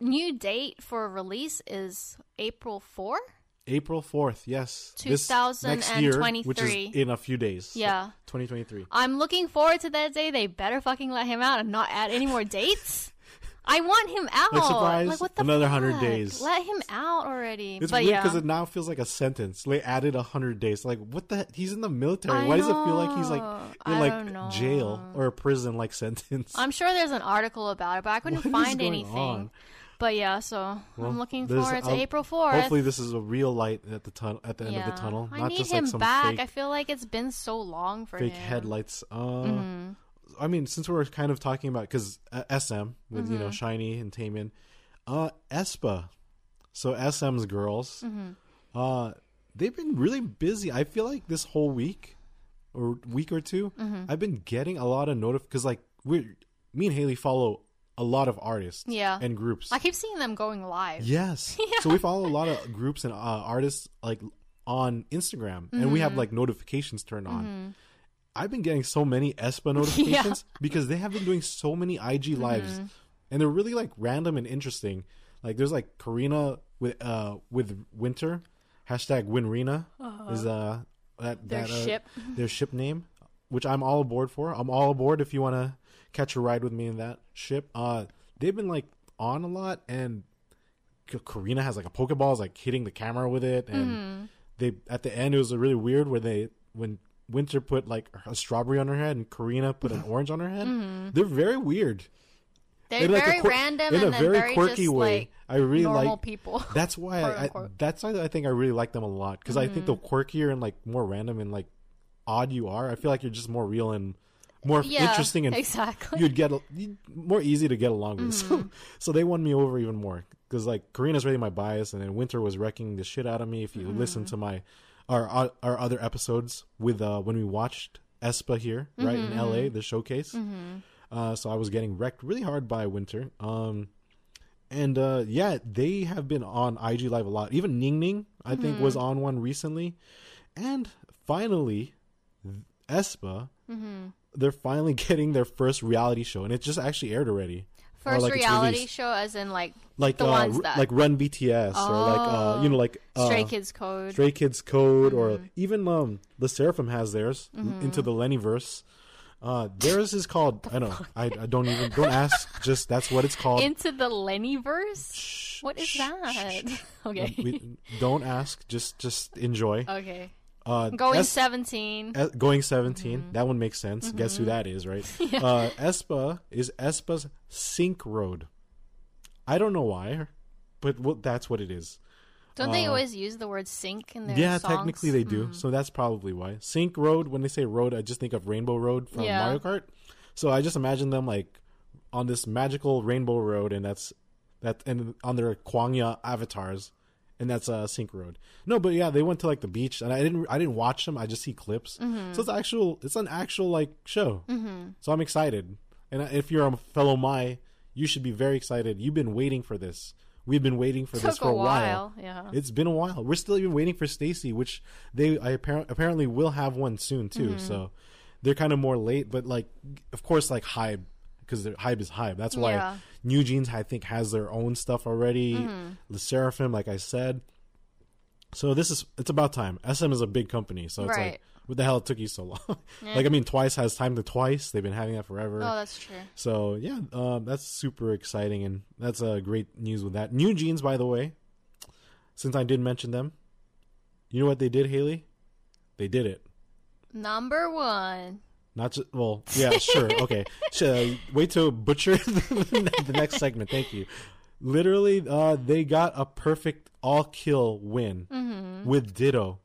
new date for release is april 4 April 4th, yes. This next year, which is 2023. in a few days. Yeah. 2023. I'm looking forward to that day. They better fucking let him out and not add any more dates. I want him out. Like, surprise, Like, what the another 100 days. Let him out already. It's but weird yeah, because it now feels like a sentence. They added a 100 days. Like, what the? He's in the military. I Why does it feel like he's like in I like jail or a prison like sentence? I'm sure there's an article about it, but I couldn't What find anything. on? But yeah, so Well, I'm looking forward to I'll- April 4th. Hopefully, this is a real light at the tunnel at the end yeah. of the tunnel, I not need just him like some back. fake I feel like it's been so long for fake him. headlights. Uh, Mm-hmm. I mean, since we're kind of talking about because uh, SM with you know Mm-hmm. SHINee and Taemin, uh, aespa, so SM's girls, Mm-hmm. uh, they've been really busy. I feel like this whole week or week or 2 Mm-hmm. I've been getting a lot of notif because like we, me and Haley follow a lot of artists, Yeah. and groups. I keep seeing them going live. Yes. So we follow a lot of groups and uh, artists like on Instagram, and we Mm-hmm. have like notifications turned on. I've been getting so many aespa notifications because they have been doing so many IG lives, Mm-hmm. and they're really like random and interesting. Like there's like Karina with uh with Winter, hashtag Winrina is uh that. Their that, uh, ship. their ship name, which I'm all aboard for. I'm all aboard if you want to catch a ride with me in that ship. Uh, they've been like on a lot, and Karina has like a Pokeball, is like hitting the camera with it, and they at the end it was really weird where they when Winter put like a strawberry on her head and Karina put an orange on her head. They're very weird. They're In, like, a very quir- random in and a very very quirky way. Like, I really normal like people. That's why Quote, I, that's why I think I really like them a lot because I think the Mm-hmm. quirkier and like more random and like odd you are, I feel like you're just more real and more Yeah, interesting and exactly. you'd get you'd- more easy to get along with. Mm-hmm. So, so they won me over even more because like Karina's really my bias, and then Winter was wrecking the shit out of me. If you listen Mm-hmm. to my our our other episodes with uh when we watched aespa here right Mm-hmm, in L.A. the showcase, uh, so I was getting wrecked really hard by Winter. Um, and uh, yeah, they have been on IG Live a lot. Even Ning Ning, I think, was Mm-hmm. on one recently. And finally, aespa, Mm-hmm. they're finally getting their first reality show, and it just actually aired already. Or, First like, reality show, as in like like the uh, ones that like Run BTS or like uh, you know like uh, Stray Kids Code. Stray Kids Code, or Mm-hmm. even um, LE SSERAFIM has theirs into the Lennyverse. Uh, theirs is called I don't know. I, I don't even don't ask. Just that's what it's called. Into the Lenny verse. Shh, What is shh, that? shh. okay. We, don't ask. Just just enjoy. okay. Uh, Going Es- 17. Es- going 17 Mm-hmm. that one makes sense. Guess who that is right? Uh aespa is aespa's Synk Road. I don't know why but well, that's what it is. Don't they uh, always use the word sync in their yeah songs? Mm. technically they do. So that's probably why. Synk Road when they say road i just think of rainbow road from Yeah. mario kart. So i just imagine them like on this magical rainbow road and that's that and on their kwangya avatars and that's uh Synk Road no but yeah they went to like the beach and i didn't i didn't watch them i just see clips Mm-hmm. so it's actual it's an actual like show so i'm excited and if you're a fellow mai you should be very excited you've been waiting for this we've been waiting for this for a a while. Yeah. it's been a while. We're still even waiting for STAYC, which they I appar- apparently will have one soon too. Mm-hmm. So they're kind of more late, but like of course like Hybe because Hype is hype. That's why Yeah. New Jeans I think has their own stuff already. Mm-hmm. LE SSERAFIM, like I said. So this is it's about time. SM is a big company, so it's Right. like what the hell it took you so long? like I mean, Twice has time to Twice. They've been having that forever. oh, that's true. So yeah, um, that's super exciting, and that's uh, great news with that. New Jeans, by the way, since I did mention them, you know what they did, Haley? They did it. Number one. Not just well, yeah, sure, okay. Uh, wait to butcher the next segment. Thank you. Literally, uh, they got a perfect all kill win with Ditto.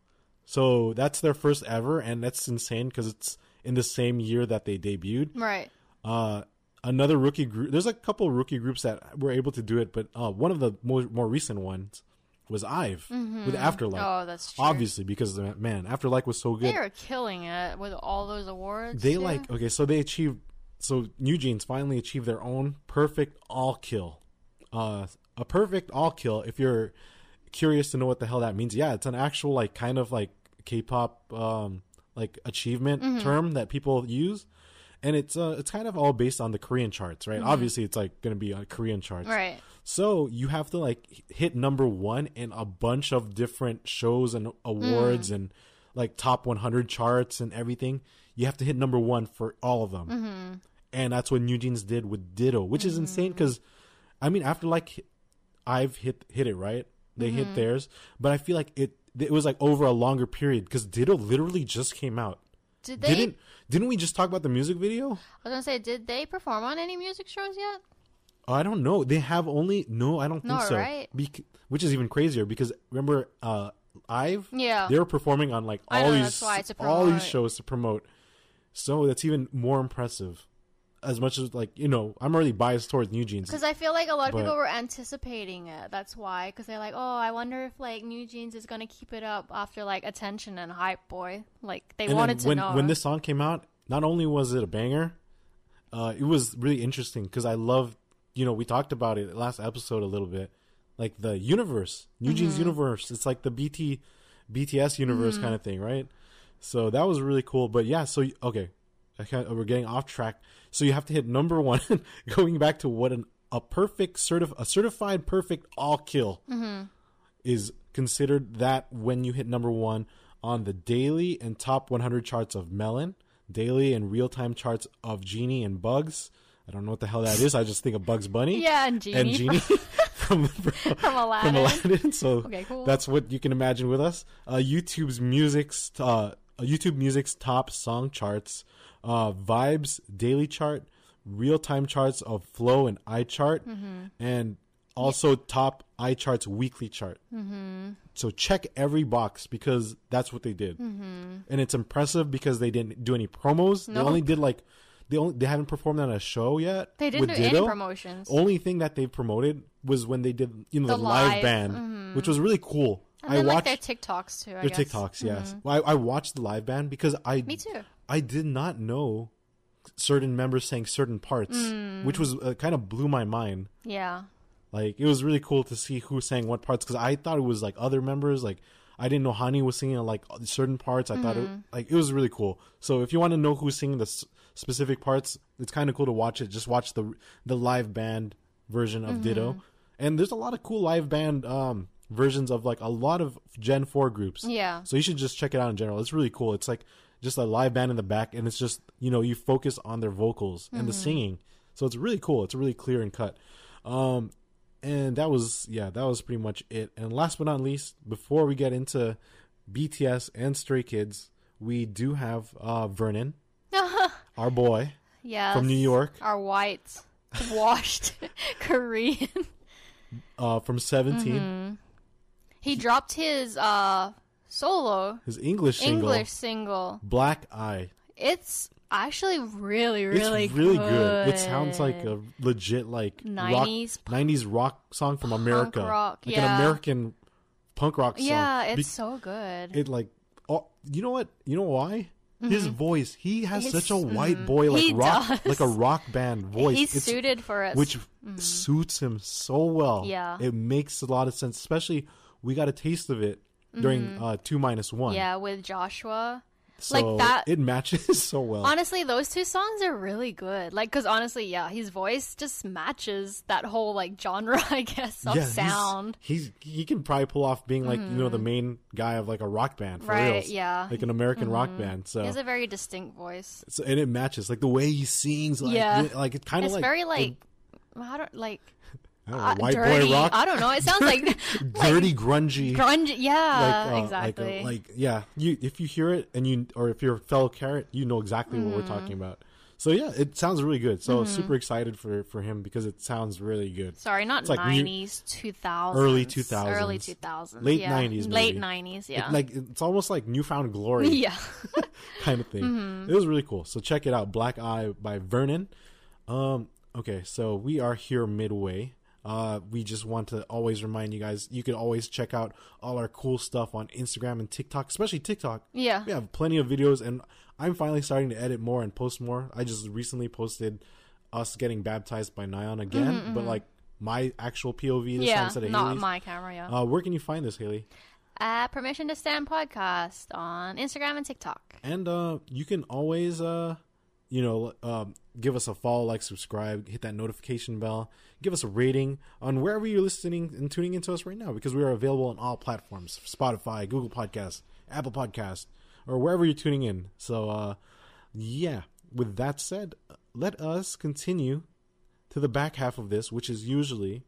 So that's their first ever, and that's insane because it's in the same year that they debuted. Right. uh another rookie group there's a couple rookie groups that were able to do it but uh one of the more, more recent ones was IVE with After Like Oh, that's true. obviously because man After Like was so good They are killing it with all those awards. they like okay so they achieved so new jeans finally achieved their own perfect all kill uh a perfect all kill if you're curious to know what the hell that means yeah it's an actual like kind of like k-pop um like achievement Mm-hmm. term that people use and it's uh it's kind of all based on the korean charts right obviously it's like gonna be on korean charts Mm-hmm. Right. So you have to like hit number one in a bunch of different shows and awards mm. and like top 100 charts and everything. You have to hit number one for all of them, mm-hmm. and that's what New Jeans did with Ditto, which is mm-hmm. insane because, I mean, after like IVE hit hit it right, they hit mm-hmm. theirs, but I feel like it it was like over a longer period because Ditto literally just came out. Did they? Didn't didn't we just talk about the music video? I was gonna say, did they perform on any music shows yet? I don't know. They have only no. I don't think No, so. right? Bec- which is even crazier because remember, uh, IVE Yeah. they were performing on like all know, these all these shows to promote. So that's even more impressive. As much as like you know, I'm already biased towards New Jeans. Because I feel like a lot of But- people were anticipating it. That's why. Because they're like, oh, I wonder if like New Jeans is gonna keep it up after like Attention and Hype Boy. Like they and wanted to when know. when this song came out, not only was it a banger, uh, it was really interesting because I love you know we talked about it last episode a little bit, like the universe, New Mm-hmm. Jeans universe. It's like the BT BTS universe Mm-hmm. kind of thing, right? So that was really cool. But yeah, so okay, we're getting off track. So you have to hit number one, going back to what an a perfect certif- a certified perfect all kill is considered that when you hit number one on the daily and top 100 charts of Melon, daily and real time charts of Genie and Bugs. I don't know what the hell that is. I just think of Bugs Bunny. Yeah, and Genie. And Genie from from, From Aladdin. from Aladdin. So Okay, cool. that's what you can imagine with us. Uh, YouTube's music's uh, YouTube Music's top song charts, uh, Vibes daily chart, real time charts of FLO and iChart, Mm-hmm. and also top iChart's weekly chart. Mm-hmm. So check every box because that's what they did, Mm-hmm. and it's impressive because they didn't do any promos. They only did like they only they haven't performed on a show yet. They didn't with do any Ditto. promotions. Only thing that they've promoted was when they did you know the, The live, live, band, which was really cool. and I then like watched their TikToks too. I their guess. Mm-hmm. TikToks, yes. Well, I, I watched the live band because I Me too. I did not know certain members sang certain parts, Mm. which was uh, kind of blew my mind. Yeah. Like it was really cool to see who sang what parts because I thought it was like other members. Like I didn't know Hanni was singing like certain parts. I thought it Mm-hmm. like it was really cool. So if you want to know who's singing the specific parts, it's kind of cool to watch it. Just watch the the live band version of Ditto, Mm-hmm. and there's a lot of cool live band um versions of like a lot of Gen Four groups. Yeah. So you should just check it out in general. It's really cool. It's like just a live band in the back, and it's just you know you focus on their vocals and the singing. So it's really cool. It's really clear and cut. Um, and that was yeah, that was pretty much it. And last but not least, before we get into BTS and Stray Kids, we do have uh Vernon, our boy Yeah. from New York, Our white, washed Korean. uh from 17 Mm-hmm. He dropped his uh solo his English single, English single. Black Eye. It's actually really, really, it's really good. good. It sounds like a legit like 90s rock, 90s rock song from America. rock, like yeah. an American punk rock song. yeah. It's Be- so good. it like oh, you know what? You know why? His voice. He has His- such a white boy like Mm-hmm. Rock does. like a rock band voice. He's It's- suited for it. which suits him so well. Yeah. It makes a lot of sense, especially we got a taste of it during uh 2 minus 1. Mm-hmm. yeah, with Joshua. So like that- it matches so well. Honestly, those two songs are really good. Like, cause honestly, yeah, his voice just matches that whole like genre, I guess, of yeah, sound. Mm-hmm. He's, he can probably pull off being like you know the main guy of like a rock band for Right, reals. yeah. Mm-hmm. like an American rock band. So, He has a very distinct voice. so and it matches like the way he sings. Like, Yeah. like it kind of It's like very like, I don't like know, uh, white dirty. boy rock, I don't know. It sounds like dirty, grungy. grunge. Yeah, like, uh, exactly. Like, like yeah, you if you hear it and you or if you're a fellow Carat, you know exactly what Mm-hmm. we're talking about. So yeah, it sounds really good. So super excited for for him because it sounds really good. Sorry, not like nineties, two thousands, Early 2000s. early two thousands, Late yeah. 90s late nineties. It- Yeah, like it's almost like newfound glory. yeah. kind of thing. Mm-hmm. It was really cool. So check it out, Black Eye by Vernon. Um, okay, so we are here midway. Uh, we just want to always remind you guys you can always check out all our cool stuff on Instagram and TikTok, especially TikTok. Yeah. we have plenty of videos, and I'm finally starting to edit more and post more. I just recently posted us getting baptized by Nyan again, but like my actual POV this time Mm-hmm, yeah, instead of not Haley's. my camera. Yeah. Uh, where can you find this, Haley? At Permission to Stan podcast on Instagram and TikTok. And uh, you can always, uh, you know, um, give us a follow, like, subscribe, hit that notification bell, give us a rating on wherever you're listening and tuning into us right now because we are available on all platforms Spotify, Google Podcasts, Apple Podcasts, or wherever you're tuning in. So, uh, yeah, with that said, let us continue to the back half of this, which is usually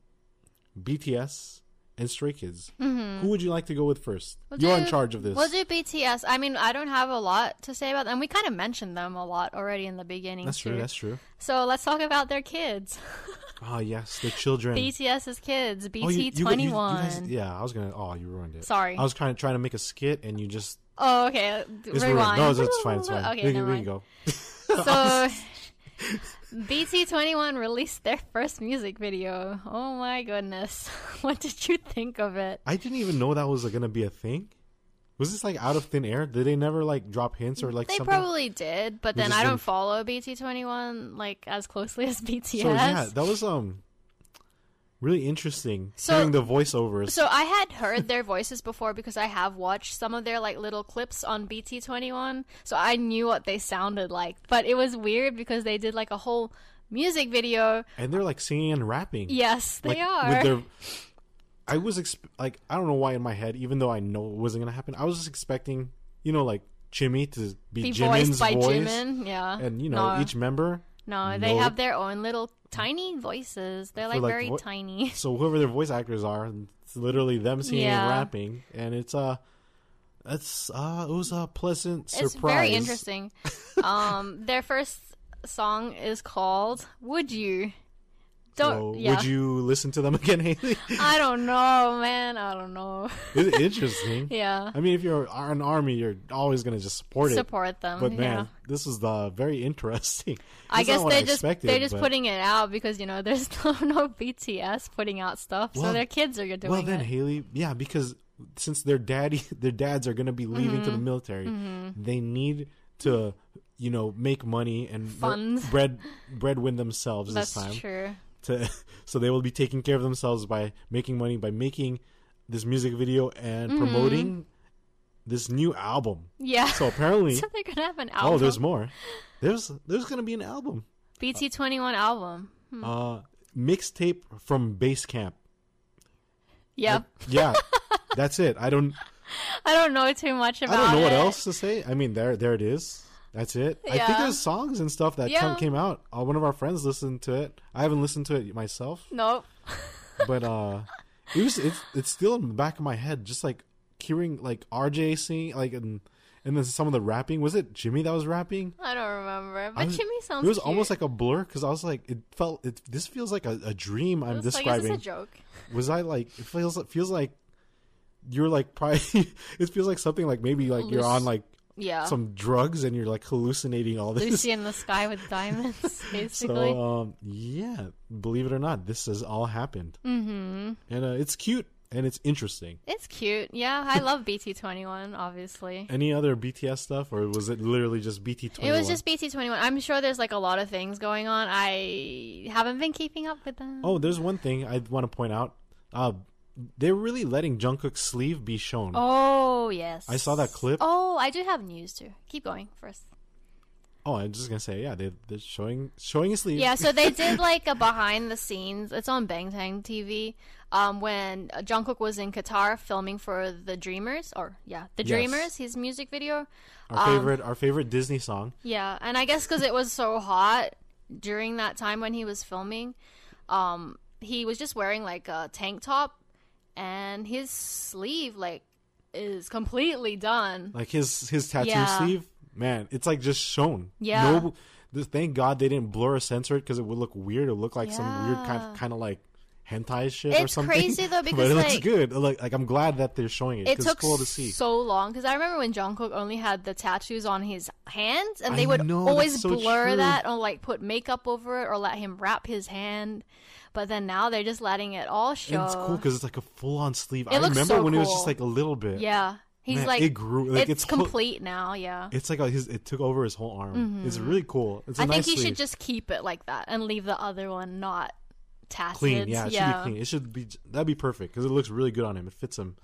BTS and Stray Kids. Who would you like to go with 1st We'll you're in charge of this. We'll do BTS. I mean, I don't have a lot to say about them. We kind of mentioned them a lot already in the beginning. that's true. That's true. So let's talk about their kids. Ah, yes, the children. BTS's kids. Oh, BT twenty one. yeah, I was gonna. Oh, you ruined it. Sorry. I was trying trying to make a skit, and you just Oh, okay. it's Rewind. ruined. No, it's fine. It's fine. Okay, we, never we mind. can go. So, BT21 released their first music video. Oh my goodness. What did you think of it? I didn't even know that was gonna be a thing. Was this like out of thin air? Did they never like drop hints or like They something? probably did, but We then I don't didn't- follow BT21 like as closely as BTS. So yeah, that was um really interesting So- hearing the voiceovers. So I had heard their voices before because I have watched some of their like little clips on BT21, so I knew what they sounded like. But it was weird because they did like a whole music video. and they're like singing and rapping. Yes, they like, are. With their, I was exp- like, I don't know why in my head, even though I know it wasn't gonna happen, I was just expecting, you know, like Chimmy to be, Be Jimin's voiced by voice, Jimin, yeah. and you know No. each member. No, they have their own little tiny voices. They're like, like, very vo- tiny. So whoever their voice actors are, it's literally them singing Yeah. and rapping, and it's uh, it's uh, it was a pleasant surprise. It's very interesting. um, their first song is called "Would You." Don't. So yeah. Would you listen to them again, Haley? I don't know, man. I don't know. it's interesting. yeah. I mean, if you're an army, you're always gonna just support it. Support them. But man, yeah. this is the very interesting. I guess they're just they're just but- putting it out because you know there's no, no BTS putting out stuff, so their kids are doing it. Well, then it. Haley, yeah, because since their daddy, their dads are gonna be leaving Mm-hmm. to the military, they need to, you know, make money and Funds. bread breadwin themselves That's this time. true. To so they will be taking care of themselves by making money by making this music video and Mm-hmm. promoting this new album. Yeah. So apparently, So they're gonna have an album. oh, there's more. There's there's gonna be an album. BT Twenty One album. Uh, mixtape from Base Camp. Yep. Yeah, that's it. I don't. I don't know too much about. I don't know what else to say. I mean, there, there it is. That's it. I think Yeah. there's songs and stuff that Yeah. came out. Uh, one of our friends listened to it. I haven't listened to it myself, Nope. but uh, it was it's it's still in the back of my head, just like hearing like RJ sing, like and and then some of the rapping. Was it Chimmy that was rapping? I don't remember, but was- Chimmy sounds. It was cute. almost like a blur because I was like, it felt it. This feels like a, a dream I'm like, describing. is this a joke? was I like? It feels it feels like you're like probably. it feels like something like maybe like you're on like Yeah. some drugs and you're like hallucinating all this. Lucy in the sky with diamonds, basically. So um, yeah, believe it or not, this has all happened, mm-hmm. and uh, it's cute and it's interesting. it's cute. Yeah, I love BT Twenty One. Obviously. Any other BTS stuff, or was it literally just BT Twenty One? It was just BT Twenty One. I'm sure there's like a lot of things going on. I haven't been keeping up with them. Oh, there's one thing I want to point out. Uh, they're really letting Jungkook's sleeve be shown. Oh yes. I saw that clip. Oh, I do have news too. Keep going first. Oh, I'm just gonna say, yeah, they, they're showing showing his sleeve. Yeah, so they did like a behind the scenes. It's on Bangtan TV. Um, when Jungkook was in Qatar filming for the Dreamers, or yeah, the Yes. Dreamers, his music video. our favorite, our favorite Disney song. Yeah, and I guess because it was so hot during that time when he was filming, um, he was just wearing like a tank top, and his sleeve like is completely done. like his his tattoo Yeah. sleeve man it's like just shown Yeah. no th- thank god they didn't blur or censor it because it would look weird it would look like some weird kind of kind of like hentai shit or something. It's crazy, though, but because, it looks like- good like, like i'm glad that they're showing it It took cool to see so long because I remember when Jungkook only had the tattoos on his hands, and they I would know, always so blur true. that or like put makeup over it or let him wrap his hand. But then now they're just letting it all show. and it's cool because it's like a full-on sleeve i It looks remember so when it was just like a little bit yeah, he's Man, like it grew like it's, it's, ho- complete now. Yeah, it's like a, his it took over his whole arm it's really cool it's Mm-hmm. I nice think he sleeve. should just keep it like that and leave the other one not clean yeah it should be clean it should be that'd be perfect because it looks really good on him it fits him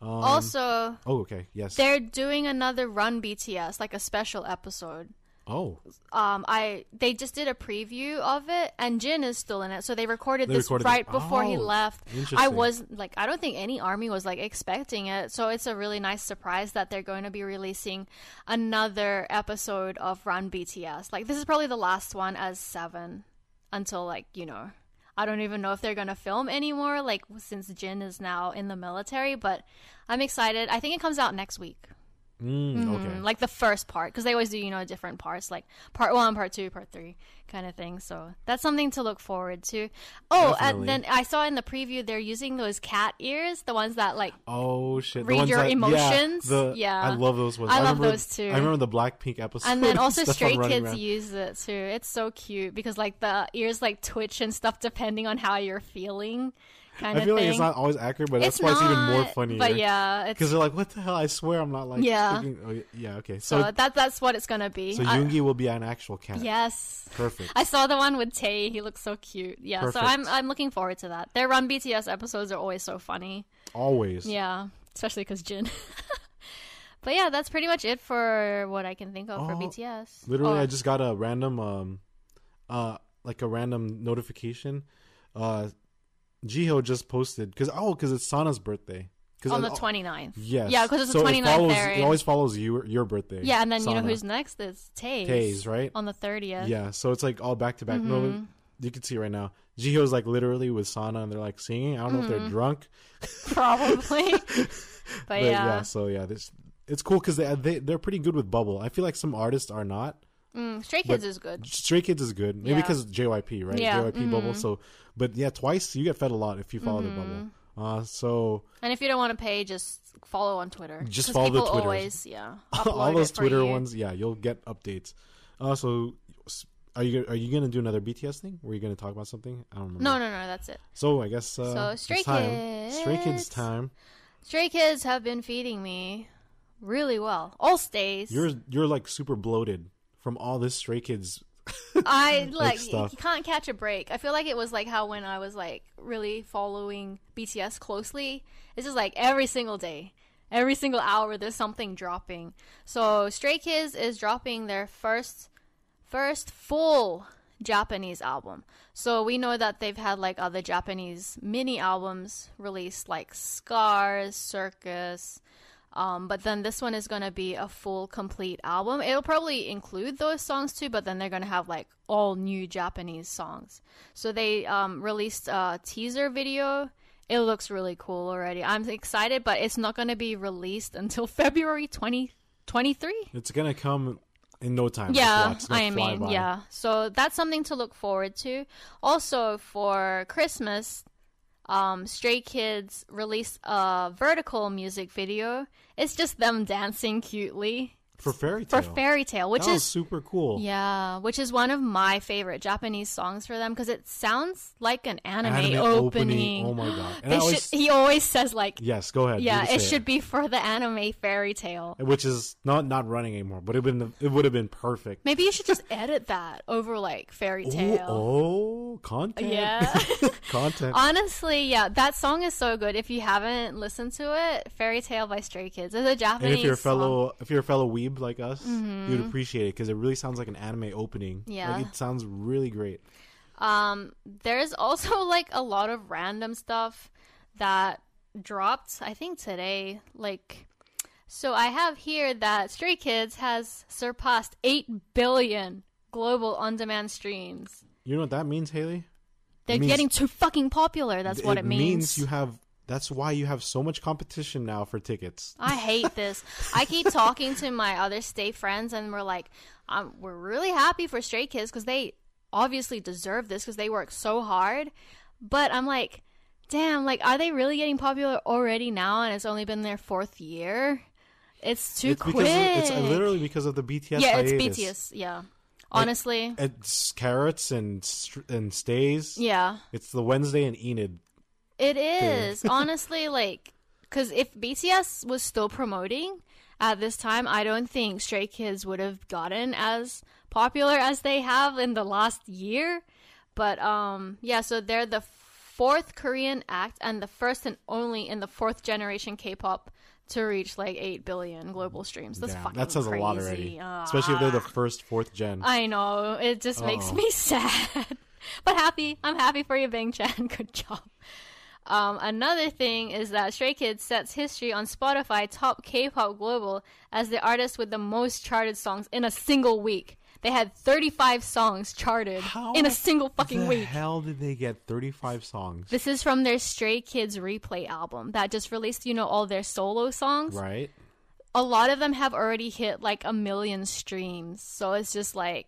um, Also, oh okay yes they're doing another Run BTS, like a special episode. oh um I they just did a preview of it and Jin is still in it. So they recorded They this recorded right it. before he Oh, left. I was like I don't think any army was like expecting it. So it's a really nice surprise that they're going to be releasing another episode of Run BTS. Like this is probably the last one as 7 until like, you know, I don't even know if they're going to film anymore like since Jin is now in the military, but I'm excited. I think it comes out next week. Mm, okay Mm, like the first part because they always do you know different parts like part one part two part three kind of thing so that's something to look forward to oh Definitely. and then i saw in the preview they're using those cat ears the ones that like Oh shit! Read your that- emotions? Yeah, the, Yeah. I love those ones. I love remember, those too. I remember the Blackpink episode. and then also stray kids around. use it too it's so cute because like the ears like twitch and stuff depending on how you're feeling kind I feel thing like it's not always accurate, but that's It's why it's even more funny. but yeah because they're like, "What the hell?" I swear, I'm not like. Yeah. oh, yeah. Okay. so So, that that's what it's gonna be so I- Yoongi will be an actual cat. yes Perfect. I saw the one with Tay. He looks so cute. Yeah, Perfect. so I'm I'm looking forward to that. Their Run BTS episodes are always so funny. Always. Yeah, especially because Jin. but yeah, that's pretty much it for what I can think of for Oh, BTS. Literally, Oh, I just got a random, um, uh, like a random notification. Uh, Jihyo just posted because oh, because it's Sana's birthday. 'Cause on I- the 29th. Yes. Yeah, because it's so the 29th it, follows, there. it always follows you, your birthday. yeah, and then you know who's next is Taze. Taze, right? On the 30th. Yeah, so it's like all back to back. No, Mm-hmm. you can see right now. Jihyo's like literally with Sana, and they're like singing. I don't know if Mm-hmm. they're drunk, Probably. but, but yeah. yeah. So yeah, this it's cool because they, they they're pretty good with bubble. I feel like some artists are not. Mm, Stray Kids is good. Stray Kids is good, maybe Yeah. because JYP, right? Yeah, JYP bubble. So, but yeah, twice you get fed a lot if you follow the bubble. Mm-hmm. Uh, so And if you don't want to pay, just follow on Twitter. Just follow the people Twitters. always, yeah. all those Twitter ones, yeah, you'll get updates. Uh, so are you are you gonna do another BTS thing? Were you gonna talk about something? I don't remember. No, no, no, that's it. So I guess uh, So, Stray time. Stray Kids Kids. time. Stray Kids have been feeding me really well. All stays. You're you're like super bloated from all this Stray Kids. I like stuff. you can't catch a break. I feel like it was like how when I was like really following BTS closely, it's just like every single day, every single hour there's something dropping. So Stray Kids is dropping their first first full Japanese album. So we know that they've had like other Japanese mini albums released like Scars, Circus, um, but then this one is going to be a full, complete album. It'll probably include those songs too, but then they're going to have like all new Japanese songs. So they um, released a teaser video. It looks really cool already. I'm excited, but it's not going to be released until February 2023. It's gonna come in no time. Yeah, Just watch. It's gonna I mean, by. yeah. So that's something to look forward to. Also, for Christmas, um, Stray Kids released a vertical music video. It's just them dancing cutely for Fairy for Tale. Fairy Tale, which that was is super cool. yeah, which is one of my favorite Japanese songs for them because it sounds like an anime, Anime opening. Oh my god! And They always, should, he always says like, yes, go ahead. yeah, it should be for the anime Fairy Tale. which is not not running anymore, but it would been it would have been perfect. Maybe you should just edit that over like Fairy Tale. Oh, oh, content. Yeah. content. Honestly, yeah, that song is so good. If you haven't listened to it, Fairy Tale by Stray Kids. is a Japanese and if you're a song. fellow if you're a fellow weeb like us, you'd appreciate it because it really sounds like an anime opening. Mm-hmm. Yeah. like, it sounds really great. Um, there's also like a lot of random stuff that dropped. I think today, like, so I have here that Stray Kids has surpassed eight billion global on-demand streams. You know what that means, Haley? They're means- getting too fucking popular. That's what it, means. you have. That's why you have so much competition now for tickets. I hate this. I keep talking to my other state friends, and we're like, um, we're really happy for Stray Kids because they obviously deserve this because they work so hard. But I'm like, damn, like, are they really getting popular already now? And it's only been their fourth year. It's too it's quick. of, it's literally because of the BTS. yeah, hiatus. it's BTS. Yeah, honestly, It's Carats and and stays. yeah. It's the Wednesday and Enid. It is honestly like because if BTS was still promoting at this time, I don't think Stray Kids would have gotten as popular as they have in the last year. But um, yeah, so they're the fourth Korean act and the first and only in the fourth generation K-pop to reach like eight billion global streams. That's Damn, fucking that says crazy. a lot already. Ah. Especially if they're the first, fourth gen. I know. It just makes Uh-oh. me sad. but happy. I'm happy for you, Bang Chan. Good job. Um, another thing is that Stray Kids sets history on Spotify top K-pop global as the artist with the most charted songs in a single week. They had 35 songs charted How in a single fucking the week. hell did they get 35 songs? This is from their Stray Kids replay album that just released, you know, all their solo songs. right? A lot of them have already hit like a million streams. So it's just like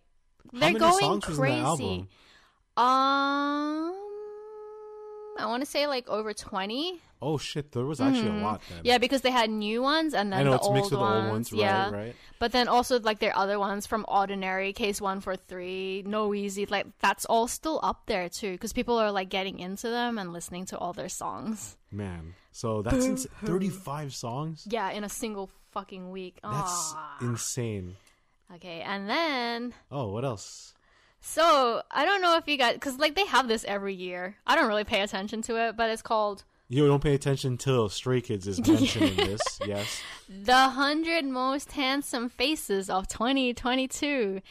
they're going songs was in that crazy. Um, I want to say like over twenty. Oh shit, there was actually a lot then. Mm-hmm. Yeah, because they had new ones and then I know the it's old mixed with the ones. old ones, right, yeah, right. But then also like their other ones from Ordinary, Case One for Three, No Easy, like that's all still up there too, because people are like getting into them and listening to all their songs. Man, so that's ins- 35 songs. Yeah, in a single fucking week. That's Aw. insane. okay, and then Oh, what else? So I don't know if you guys, because like they have this every year. I don't really pay attention to it, but it's called You don't pay attention till Stray Kids is mentioned in this. Yes. The 100 Most Handsome Faces of 2022.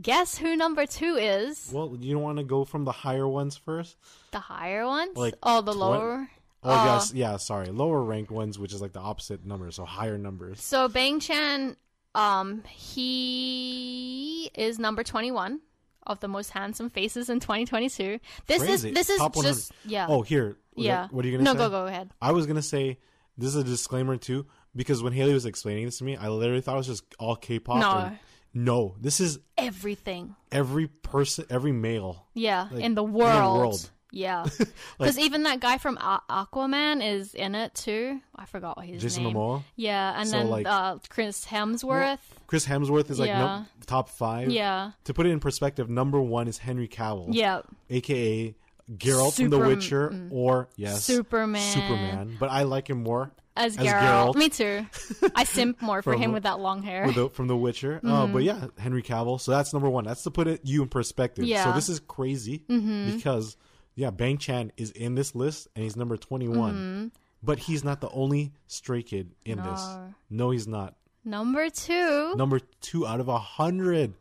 Guess who number two is? Well, you don't want to go from the higher ones first. The higher ones? Like oh, the twen- lower? Oh, yes, yeah. Sorry, lower ranked ones, which is like the opposite number, so higher numbers. So Bang Chan, um, he is number twenty-one of the most handsome faces in 2022. This Crazy. is this is Top 100. just yeah. Oh, here. yeah. What are you gonna say? no, say? go go ahead. I was gonna say this is a disclaimer too, because when Haley was explaining this to me, I literally thought it was just all K-pop. No. or- no, this is Everything. every person, every male. Yeah, Like, in the in the world. Yeah, because even that guy from A- Aquaman is in it too. I forgot his Jason name. Momoa. Yeah, and So, then like- uh, Chris Hemsworth. Chris Hemsworth is like no, Yeah. top five. Yeah, To put it in perspective, number one is Henry Cavill. yeah. aka Geralt from The Super- Witcher, or yes, Superman. Superman. But I like him more As, As Geralt. Geralt. Me too. I simp more for From- him with that long hair. with the, from The Witcher. Uh, but yeah, Henry Cavill. So that's number one. That's to put it you in perspective. Yeah. So this is crazy because yeah, Bang Chan is in this list and he's number twenty mm-hmm. But he's not the only stray kid in this. No. No, he's not. Number two Number two out of a hundred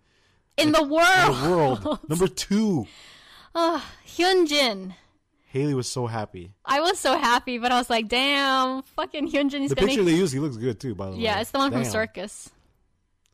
in the in world. the world. number two. Hyunjin. Haley was so happy. I was so happy, but I was like, damn, fucking Hyunjin is The gonna. picture they use, he looks good too. By the way, yeah, it's the one from Damn. Circus.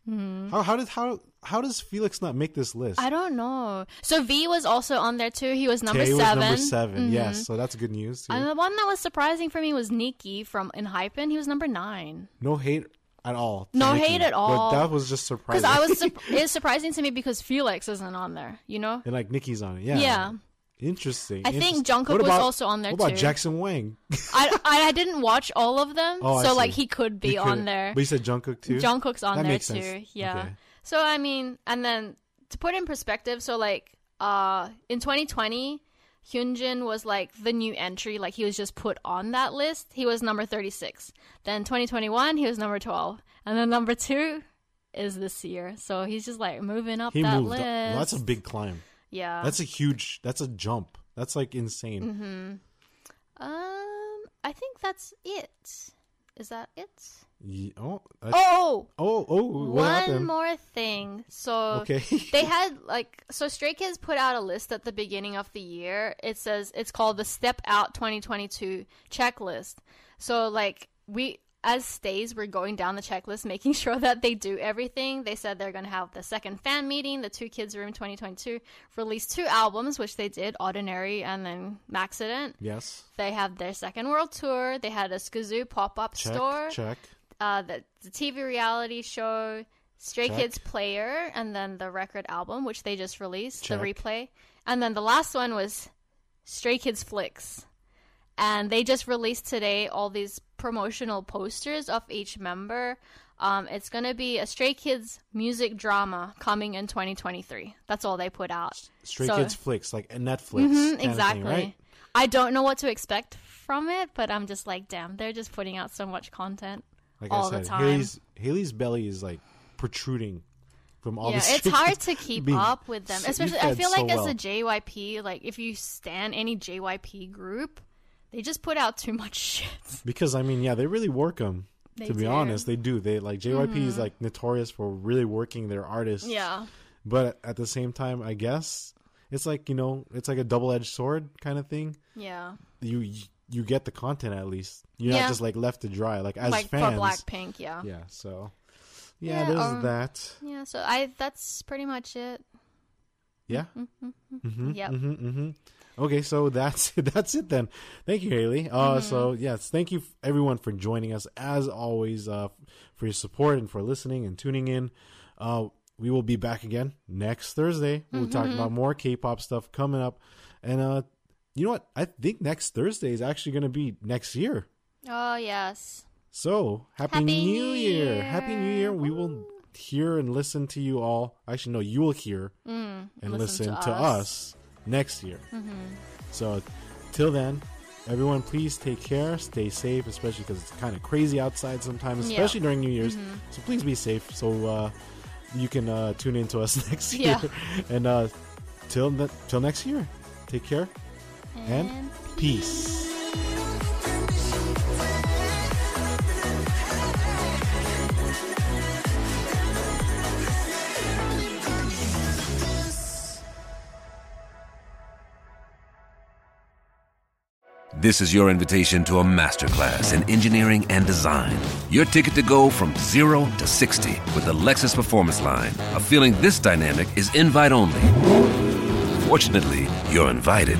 Mm-hmm. How how did how how does Felix not make this list? I don't know. So V was also on there too. He was number Tay was seven. number 7 Mhm. Yes, so that's good news too. And the one that was surprising for me was Nikki from ENHYPEN. He was number nine. no hate at all. No Nicki, hate at all. But that was just surprising. Because I was, sup- it's surprising to me because Felix isn't on there. You know? and like Nikki's on it. Yeah. Yeah. Interesting. I think Interesting. Jungkook What was also on there What about too. Jackson Wang? I, I I didn't watch all of them, Oh, so like he could be You on couldn't- there. But you said Jungkook too. Jungkook's on That there too. sense. Yeah. Okay. So I mean, and then to put in perspective, so like uh in 2020, Hyunjin was like the new entry, like he was just put on that list. He was number 36. Then 2021, he was number 12, and then number two is this year. So he's just like moving up He that moved. list. Up. That's a big climb. yeah. That's a huge. That's a jump. That's like insane. Mm-hmm. um, I think that's it. Is that it? Ye- oh, uh, Oh, oh, oh, one more thing. So Okay. they had like so Stray Kids put out a list at the beginning of the year. It says it's called the Step Out 2022 checklist. So like we as stays we're going down the checklist making sure that they do everything. They said they're going to have the second fan meeting, the Two Kids Room 2022, release two albums which they did, Ordinary and then Maxident. yes. They have their second world tour. They had a SKZOO pop-up store Check. Uh, the, the TV reality show, Stray Check. Kids Player, and then the record album, which they just released, the replay. And then the last one was Stray Kids Flicks. And they just released today all these promotional posters of each member. Um, it's going to be a Stray Kids music drama coming in 2023. That's all they put out. Stray So- Kids flicks like a Netflix. Mhm, kind of thing, exactly. right? I don't know what to expect from it, but I'm just like, damn, they're just putting out so much content Like all I said, the time. Haley's Haley's belly is like protruding from all yeah, this. it's hard to keep up with them. Especially, I feel so like as well. a JYP, like if you stan any JYP group, they just put out too much shit. Because I mean, yeah, they really work them. They to be do. Mm-hmm. honest, they do. They like JYP is like notorious for really working their artists. Yeah, But at the same time, I guess it's like you know, it's like a double edged sword kind of thing. yeah. You you get the content at least. You're Yeah. not just like left to dry. Like as like fans, for Blackpink, yeah. yeah. So yeah, Yeah, there's um, that. Yeah, so I that's pretty much it. Yeah. Mm-hmm, Yep. hmm hmm Okay, so that's that's it then. Thank you, Haley. Uh, So yes, thank you everyone for joining us as always. Uh, for your support and for listening and tuning in. Uh, we will be back again next Thursday. We'll talk about more K-pop stuff coming up, and uh, you know what? I think next Thursday is actually going to be next year. Oh yes. So happy, Happy New New Year! Happy New Year! Year. We will hear and listen to you all. Actually, no, you will hear and listen listen, to to, us. us. next year. So, till then, everyone, please take care, stay safe, especially because it's kind of crazy outside sometimes, Yeah. especially during New Year's. So please be safe. So uh, you can uh, tune in to us next year. Yeah. and uh, till ne- till next year, take care and, peace. This is your invitation to a masterclass in engineering and design. Your ticket to go from zero to 60 with the Lexus Performance Line. A feeling this dynamic is invite only. Fortunately, you're invited.